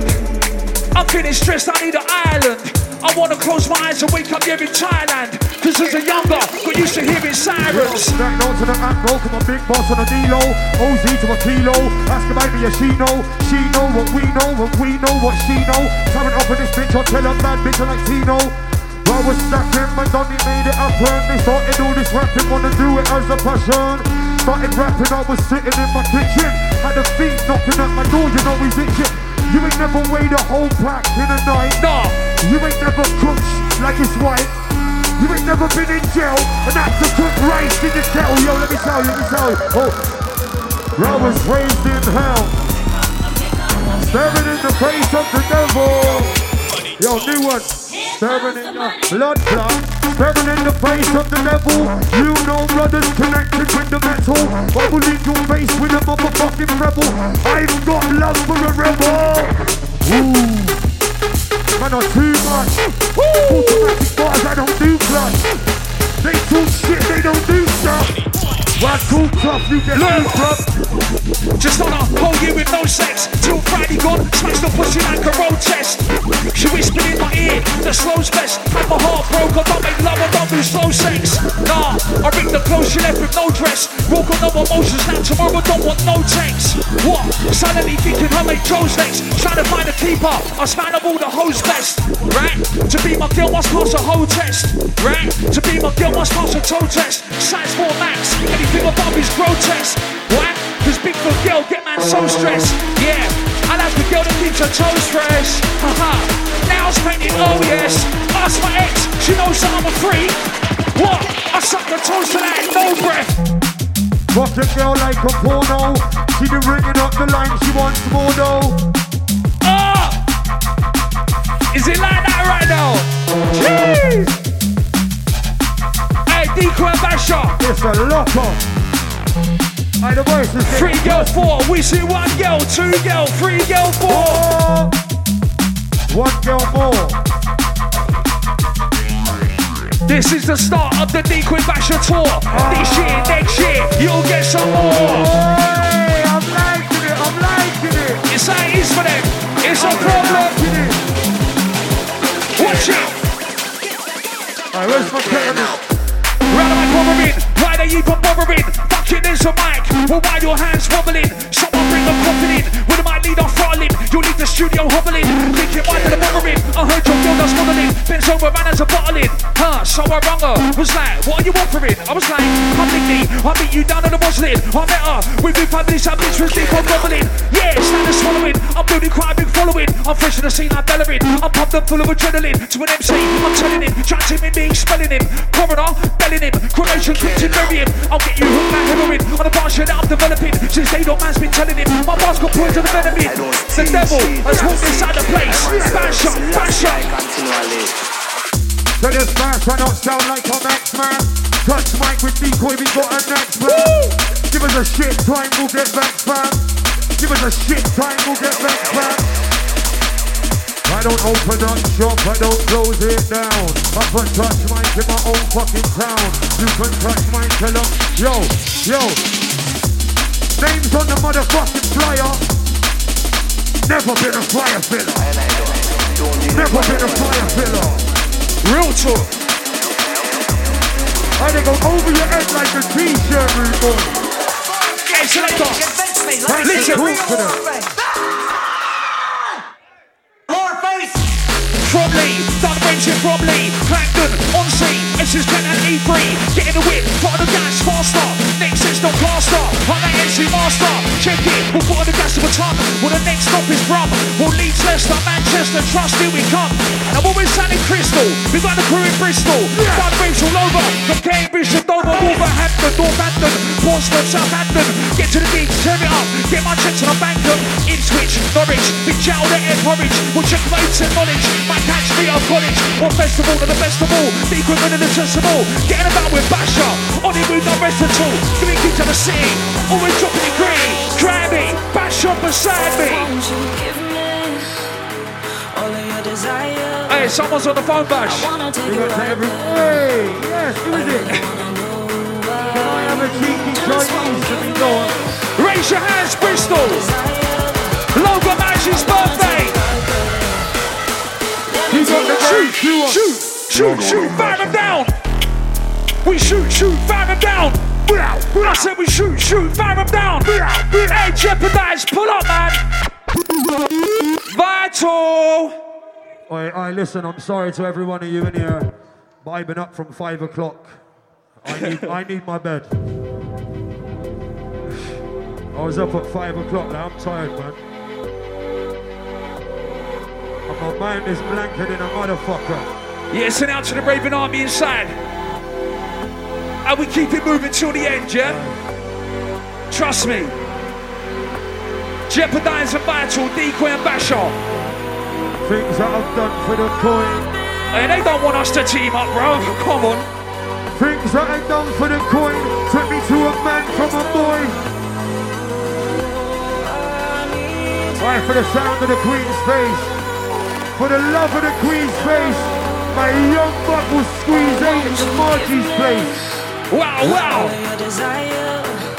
I'm feeling stressed, I need an island. I wanna close my eyes and wake up here in Thailand. Cause as a younger, got used to hearing sirens. Back down to the Admiral, to my big boss on the D-Lo OZ to a kilo, ask about me if she know She know what we know, what we know what she know Coming up in this bitch, I'll tell her bad bitch I like Tino I was stacking, my Donny made it happen They started all this rapping, wanna do it as a passion Started rapping, I was sitting in my kitchen Had a feet knocking at my door, you know he's itching You ain't never weighed a whole pack in a night Nah, you ain't never cooked like it's white. You ain't never been in jail and had to cook rice in the kettle. Yo, let me tell you, let me tell you. Oh, I was raised in hell, staring in the face of the devil. Yo, new one. Staring in the blood clot, staring in the face of the devil. You know brothers connected with the metal. Bubble in your face with a motherfucking rebel. I've got love for a rebel. Ooh. Man are too much. Automatic bars, I don't do clutch. They talk shit, they don't do stuff. I talk tough, you get loose up. Just on a hold you with no sex. Till Friday gone, smash the pussy like a road test. She whispered in my ear, the slow's best. Had my heart broke, I don't make love, I don't do slow sex. Nah, I ring the clothes, she left with no dress. Walk on no emotions, now tomorrow don't want no text. What? Suddenly thinking I make Joe's next. Trying to find a keeper, I span up all the hoes best. Right? To be my girl must pass a whole test. Right? To be my girl must pass a toe test. Size 4 max, anything above is grotesque. What? Cause big for girl get man so stressed. Yeah, I like the girl that keeps her toes fresh. Haha. Nails painted, oh yes. Ask my ex, she knows that I'm a freak. What? I suck the toes to that, no breath. Rock a girl like a porno. She been ringing up the line, she wants more though. Ah! Is it like that right now? Jeez! Hey, Decoy and Basher. It's a locker. Hey, the voice is Three girl, four. We see one girl, two girl, three girl, four. four. One girl more. This is the start of the Decoy Basher tour. This ah. year, next year, you'll get some more. Hey, I'm liking it, I'm liking it. It's how it is for them. It's a I'm problem. liking it. Watch it. Alright, where's my kettle? Round am I bothering? Why they even bothering? Fucking there's a mic. Well, why your hands wobbling? Someone bring a coffin in. With mic lead on falling, You'll leave the studio hobbling. Thinking why did I bothering? I heard your girl that's modeling. Bent over, man, as a bottling. Huh, so I rung her. Was like, what are you offering? I was like, come with me. I'll meet you down on the Moslin. I met her. With me families, that bitch was deep on. Yeah, stand and swallowing. I'm building quite a big following. I'm fresh in the scene like Bellerin. I'm pumped up full of adrenaline. To an MC, I'm telling him. Trapped him in me, spelling him. Coroner, belling him. Cremation, to bury him. I'll get you hooked like heroin. On bar shit that I'm developing. Since day dot man's been telling him. My bars got points to the venom. The devil has walked inside the place. Bash up, bash up. So this fast I don't sound like a next man. Touch mic with decoy, we got a next man. Give us a shit time, we'll get vexed, fam. Give us a shit time, we'll get vexed, fam. I don't open up shop, I don't close it down. I can touch mic in my own fucking town. You can touch mine, tell 'em, yo, yo. Names on the motherfucking flyer. Never been a fire filler. Never been a fire filler. Real talk. I they go over your head like a t-shirt, boy. Hey, selector. Listen. the talk for them. From Lee, done friendship from Lee, Clangdon, on sea, S's 10 and E3, get in the whip, put on the gas faster, next system plaster, on that NC master, check it, we'll put on the gas to a ton, well the next stop is from, well Leeds, Leicester, Manchester, trust here we come, and I'm always sounding crystal, we got the crew in Bristol, done raves all over, from Cambridge to Dover, Wolverhampton, Northampton, Portsmouth, Southampton, get to the gigs, turn it up, get my checks and I bank them, Ipswich, Norwich, big chow, the air porridge, we'll check mates and knowledge, my catch me on college, one festival to the best of all, the the decimal, getting about with Basher, on it with no rest at all, giving kids to the city, always dropping it green, Grammy, Basher beside me. Give me all your desire? Hey, someone's on the phone, Bash. We got to every. Hey, yes, who is it? Can I have a cheeky Chinese to be going? Raise your hands, Bristol. Logan Mash's birthday. He Shoot, shoot, shoot, shoot, shoot, fire him down. We shoot, shoot, fire him down. I said we shoot, shoot, fire him down. Hey, jeopardize, pull up, man. Vital. Oi, oi, listen, I'm sorry to every one of you in here, but I've been up from five o'clock. I need, I need my bed. I was up at five o'clock now, I'm tired, man. And my mind is blanker than a motherfucker. Yeah, send out to the Raven Army inside. And we keep it moving till the end, yeah? Trust me. Jeopardize and Vital, Decoy and Basher. Things that I've done for the coin. Hey, they don't want us to team up, bro. Come on. Things that I've done for the coin. Took me to a man from a boy. Alright, for the sound of the Queen's face. For the love of the Queen's face. My young buck will squeeze eight into Margie's place. Wow, wow. Your.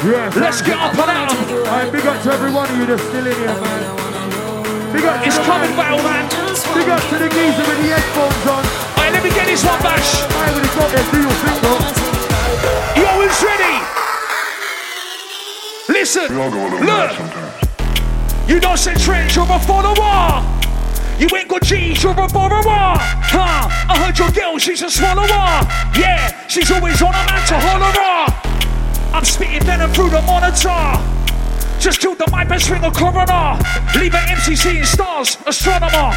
Yes. Let's get up and out. Alright, big up to every one of you that's still in here, man. Big up to It's the coming. Battle Man. Big up to the geezer with the headphones on. Hey, let me get this one, Bash. I would have got there, do your thing, though. Yo, it's ready. Listen, look. You don't say trench, you're a follower. You ain't got G's, you're a borrower. Huh? I heard your girl, she's a swallower. Yeah, she's always on a man to holler. I'm spitting venom through the monitor. Just killed the my best friend, a coroner. Leave an MC seeing stars, astronomer.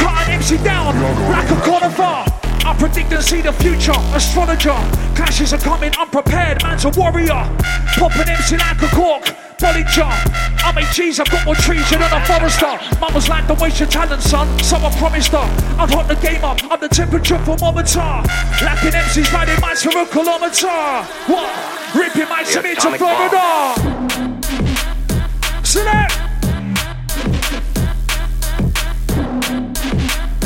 Cut an MC down like a conifer. I predict and see the future, astrologer. Clashes are coming unprepared, man's a warrior. Pop an MC like a cork, Bollinger. I make cheese, I've got more trees than a forester. Mama's like, don't waste your talent, son. So I promised her, I'd hot the game up, I'm the temperature thermometer. Lapping MCs riding mics for a kilometer. What? Ripping mics to Atomic bomb. Florida. Select.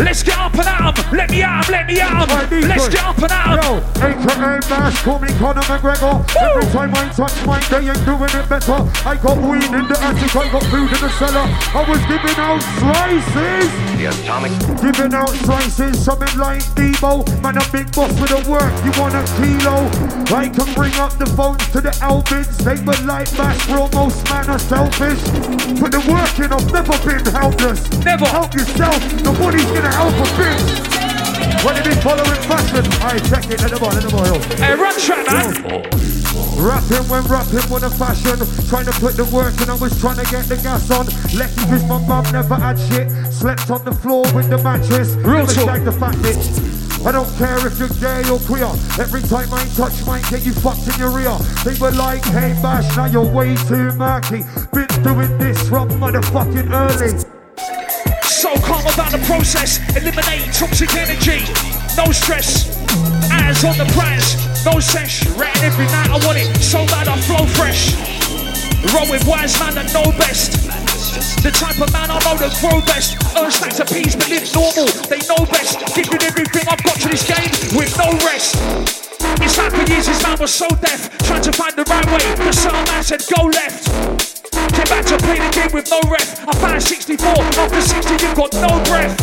Let's get up and at 'em. Let me at 'em, let me at 'em. Alright, these Let's get up and at 'em. Yo, aka Bash, call me Conor McGregor. Every time I touch mine, they ain't doing it better. I got weed in the attic, I got food in the cellar. I was giving out slices. The atomic Giving out slices, something like Debo. Man, a big boss with the work, you want a kilo. I can bring up the phones to the Albids. They were like Bash, real most man are selfish. Put the work in, I've never been helpless. Never. Help yourself, nobody's gonna help a bitch. When they be following fashion, I check it, let them on, let them on. Hey, run track, man. Rapping when rapping when a fashion Trying to put the work in, I was trying to get the gas on Lucky cause my mum never had shit Slept on the floor with the mattress Real talk. shagged the fat bitch I don't care if you're gay or queer Every time I touch might get you fucked in your ear. They were like, hey Bash, now you're way too murky Been doing this from motherfucking early About the process. Eliminate toxic energy. No stress. Eyes on the prize. No sesh. Ratting every night. I want it so bad I flow fresh. Roll with wise man that know best. The type of man I know that grow best. Earn stacks of peas but live normal. They know best. Giving everything I've got to this game with no rest. It's for years his man was so deaf, trying to find the right way. The certain man said go left. Came back to play the game with no ref. I found 64. After 60, you've got no breath.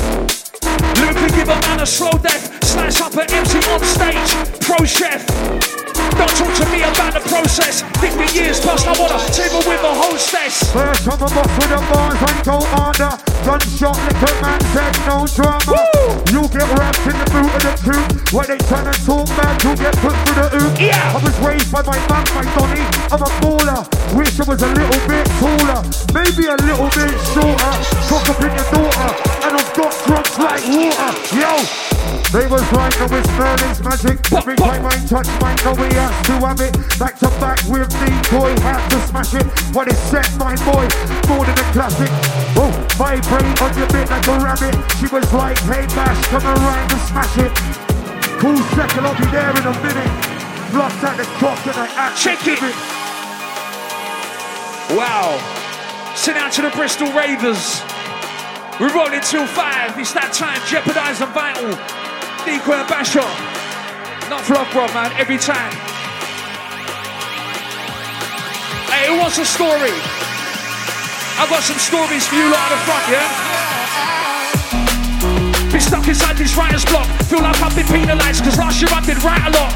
Luke give a man a slow death. slash up an MC on stage. Pro chef. Don't talk to me about the process. 50 years plus, I want a table with a hostess. First I'm a with the bars and go harder. Gunshot, little man said no drama. Woo! You get wrapped in the boot of the coupe. When they try to talk back, you get put through the hoop. Yeah. I was raised by my mum, my Donny. I'm a baller. Wish I was a little bit taller. Maybe a little bit shorter. Cock up in your daughter. And I've got drugs like water. Yo! They was right, no it's Merlin's magic. Every time I touch mine, no we to have it. Back to back with the boy, had to smash it. When it's set, my boy, more than a classic. Oh, vibrate on your bit like a rabbit. She was like, hey Bash, come around and smash it. Cool second, I'll be there in a minute. Lost at the clock and I actually Check it. it. Wow. Send out to the Bristol Ravers. We're rolling till five. It's that time. Jeopardize and vital. Decoy and Basher. Not flop, bro, man. Every time. Hey, who wants a story? I've got some stories for you lot at the front, yeah? Been stuck inside this writer's block. Feel like I've been penalized, cause last year I did write a lot.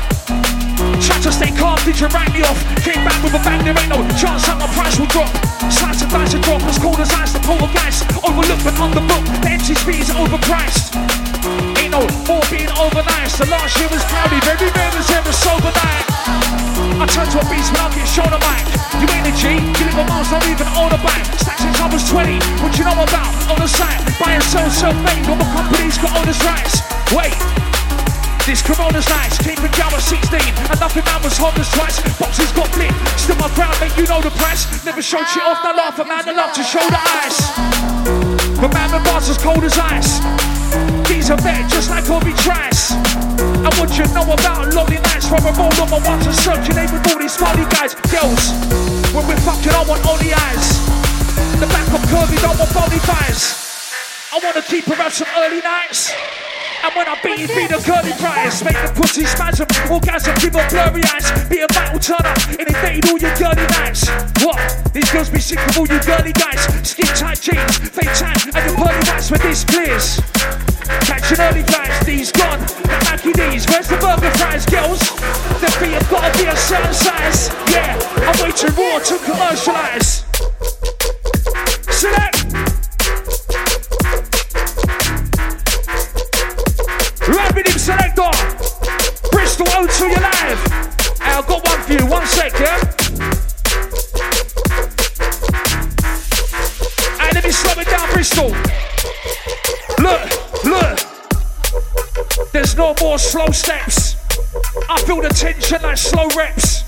Tried to stay calm, did you write me off? Came back with a bang, there ain't no chance that my price will drop. Slice and dice and drop, as cold as ice, the poltergeist. Overlooked but underbooked, the empty speed is overpriced. More being overnice. The last year was cloudy, very rare was ever sober night. I turn to a beast when I get a mic. You ain't a G, you live a miles, not even own a bike. Stacks since I was 20, what you know about? On the site, buy and sell self-made, my companies got owner's rights. Wait. This Corona's nice, came from Java 16 And nothing man was homeless twice Boxes got lit, still my crowd, mate, you know the price Never showed shit off, now laugh at man, love to show the ice But man, the bars as cold as ice These are bet just like Kobe Trice And what you know about lonely nights From a roll on my ones and circulate with all these smiley guys. Girls, when we're fucking, I want only eyes. The back of curvy, don't want bony thighs I wanna keep out some early nights and when I beat be the curly prize. Make the pussy spasm, orgasm, give her blurry eyes. Be a battle turner, and invade all your girly nights. What? These girls be sick of all you girly guys. Skin tight jeans, fake tan, and your pearly whites when this clears. Catching early flies, these gone. The Mackie D's, where's the burger fries, girls? The feet have gotta be a certain size. Yeah, I'm way too raw to commercialize. Select. Rapid him selector. Bristol O2, you live. Hey, I've got one for you. One sec, yeah? Hey, let me slow it down, Bristol. Look, look. There's no more slow steps. I feel the tension like slow reps.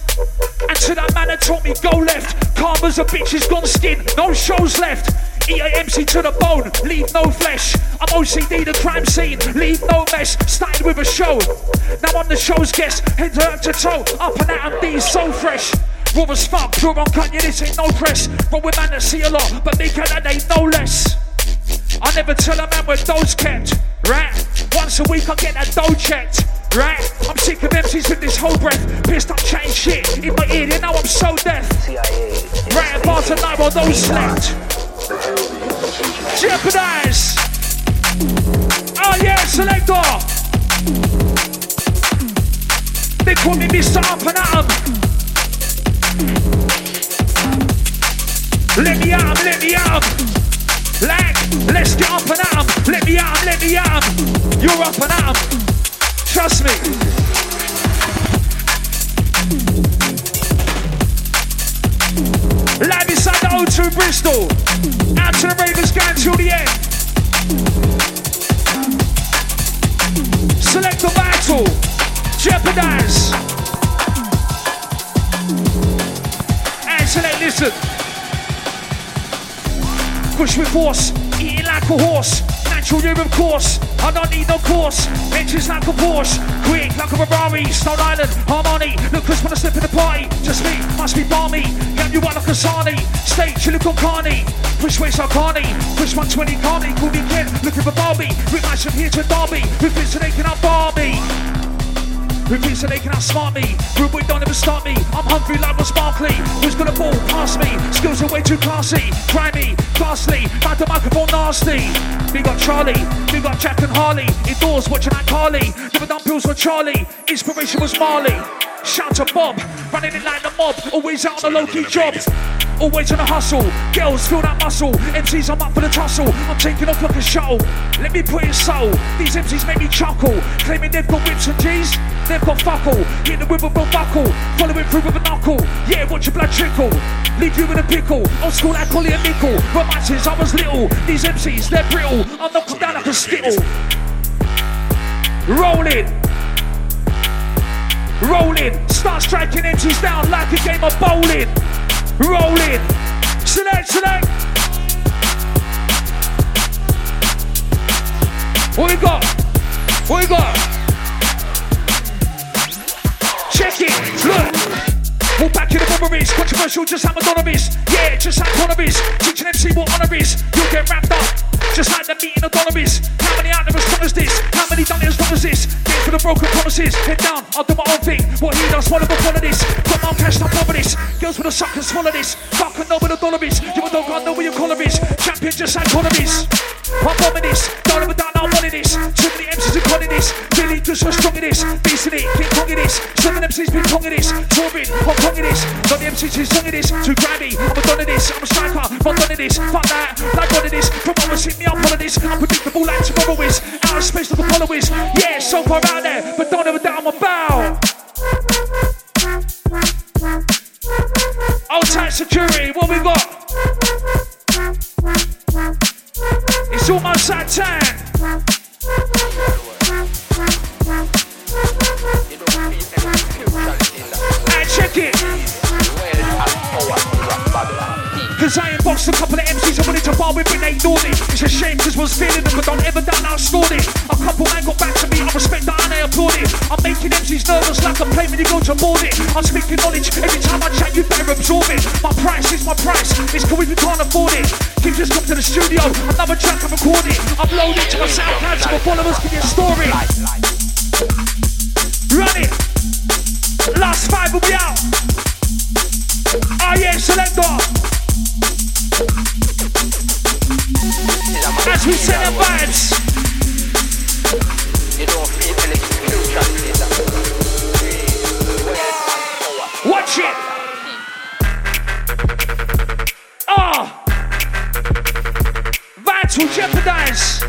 And to that man that taught me go left. Calm as a bitch he's gone skin. No shows left. EAMC to the bone, leave no flesh. I'm OCD, the crime scene, leave no mess. Started with a show, now I'm the show's guest. Head to to toe, up and out, I'm D so fresh. Raw as fuck, pure on yeah, this ain't no press. Roll with man that see a lot, but me can that ain't no less. I never tell a man where dough's kept, right? Once a week I get that dough checked, right? I'm sick of MCs with this whole breath. Pissed up chatting shit in my ear, you know I'm so deaf. Right about tonight while those slept. Jeopardize! Oh yeah, selector! They call me Mr. Up and Atom. Let me out, let me out. Like, let's get up and 'em. Let me out, let me out. You're up and 'em. Trust me. Live inside the O2 Bristol. To the Ravens going till the end. Select the battle. Jeopardize. And select, listen. Push with force, eating like a horse. Natural human course, I don't need no course. Engines like a Porsche, quick like a Ferrari. Stone Island, harmony. Look, Chris I slip in the party. Just me, must be balmy. Get you out like a Sani. Stage, you look on Carney. Push waist on Carney. Push 120 Carney. Call me Ken, looking for Barbie. With my from here to Derby. With Vince and Aiken up Barbie. Repeat so they can outsmart me. Rude boy don't ever start me. I'm hungry like was Barkley. Who's gonna ball past me? Skills are way too classy. Grimy, ghastly, back the microphone nasty. We got Charlie, we got Jack and Harley. Indoors watching that Carly. Never done pills for Charlie. Inspiration was Marley. Shout to Bob, running it like the mob. Always out on a low key job. Always on a hustle. Girls feel that muscle. MCs, I'm up for the tussle. I'm taking off like a shuttle. Let me put it subtle. These MCs make me chuckle. Claiming they've got whips and G's. They've got fuckle. Hit the whip with a buckle. Follow it through with a knuckle. Yeah, watch your blood trickle. Leave you in a pickle. Old school like Collie and Nickel. Romances, I was little. These MCs, they're brittle. I'm knock them down like a skittle. Rolling. Rolling. Start striking MCs down like a game of bowling. Rolling. Select, select. What we got? What we got? Check it. Look. Walk back in the memories, controversial, just how Madonna is. Yeah, just like Connor is. Teaching MC what honor is. You'll get wrapped up, just like the meeting of Donovis. How many out there as strong as this? How many done it as long as this? Get for the broken promises. Head down, I'll do my own thing. What he does, swallow the of this. Got my own cash, not over this. Girls with a suck and swallow this. Fuck and where the dollar is. You don't know where your collar is. Champion just like Connor is. I'm bombing this. Don't ever doubt I'm this. Too many MCs are calling this. Really just so strong in this. Beasting it, King Kong in this. Seven MCs been tongue in this. Touring, Hong Kong in this. Got the MCs who's song in this. Too grimy, I'm a don in this. I'm a striker, not done in this. Fuck that, like one of this. Promoters hit me up on this. Unpredictable like tomorrow is. Out of space like Apollo is. Yeah, so far out there, but don't ever doubt I'm about. Old tight security, what we got? It's almost that time. Hey, check it. Cause I unboxed a couple of MCs I wanted to bar with, but they ignored it. It's a shame, cause was feeling them, but don't ever doubt I stored it. A couple man got back to me, I respect that and I applaud it. I'm making MCs nervous like a plane when you go to board it. I'm speaking knowledge, every time I chat, you better absorb it. My price is my price, it's cool if you can't afford it. Keep just come to the studio, another track I record it. Upload it to my SoundCloud so my followers can get story. Run it. Last five will be out. Ah yeah, selector. We send the vibes. Watch it. Ah. Vital jeopardize.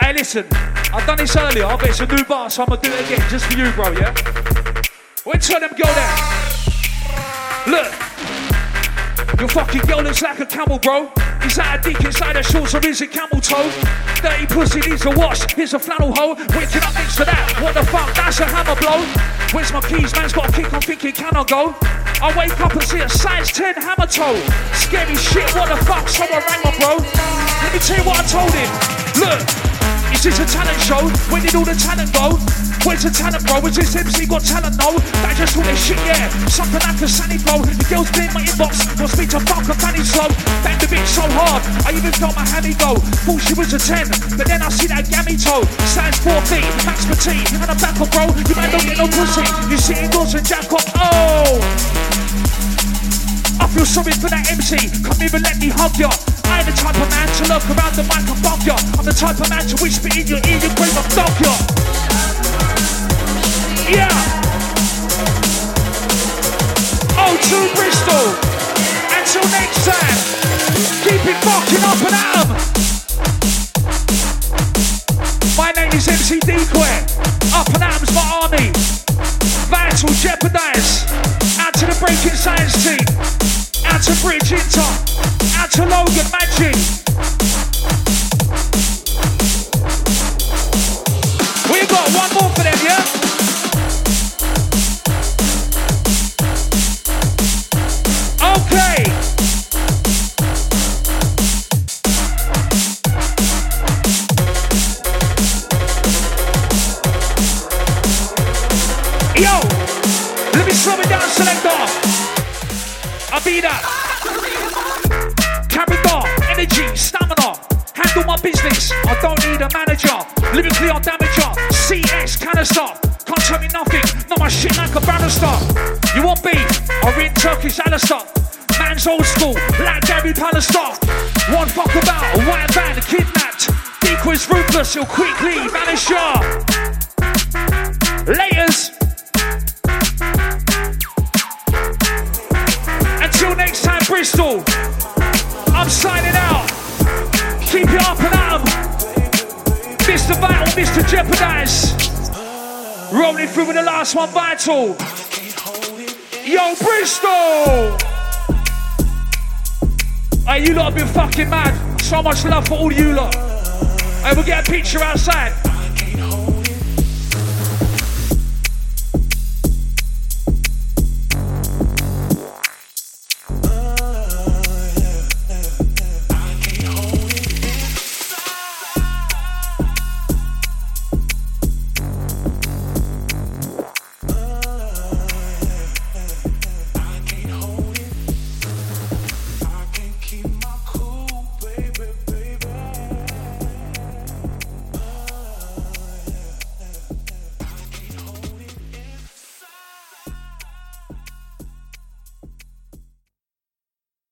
Hey, listen. I've done this earlier, but it's a new bar, so I'm gonna do it again just for you, bro. Yeah. Wait till them go there. Look. Your fucking girl looks like a camel, bro. Is that a dick inside her shorts or is it camel toe? Dirty pussy needs a wash. Here's a flannel hoe. Waking up next to that. What the fuck? That's a hammer blow. Where's my keys? Man's got a kick. I'm thinking, can I go? I wake up and see a size 10 hammer toe. Scary shit. What the fuck? Someone rang my bro. Let me tell you what I told him. Look. Is this a talent show? Where did all the talent go? Where's the talent, bro? Is this MC got talent, no? That just all this shit, yeah. Something like a sunny blow. The girls in my inbox. Wants me to fuck a fanny slow. Bang the bitch so hard. I even felt my hammy go. Thought she was a 10. But then I see that gammy toe. Size 4 feet, max petite. And I'm back up, bro. You man don't get no pussy. You sit indoors and jack up. Oh! I feel sorry for that MC. Come and let me hug ya. I ain't the type of man to look around the mic and bug ya. I'm the type of man to whisper in your ear, your grave of dog ya. Yeah. Oh, to Bristol. Until next time. Keep it fucking up and at. My name is MC Decoy. Up and at 'em's my army. Vital jeopardize. Out to the Breakin' Science team. Out to Bridge Inter. Out to Logan Magic.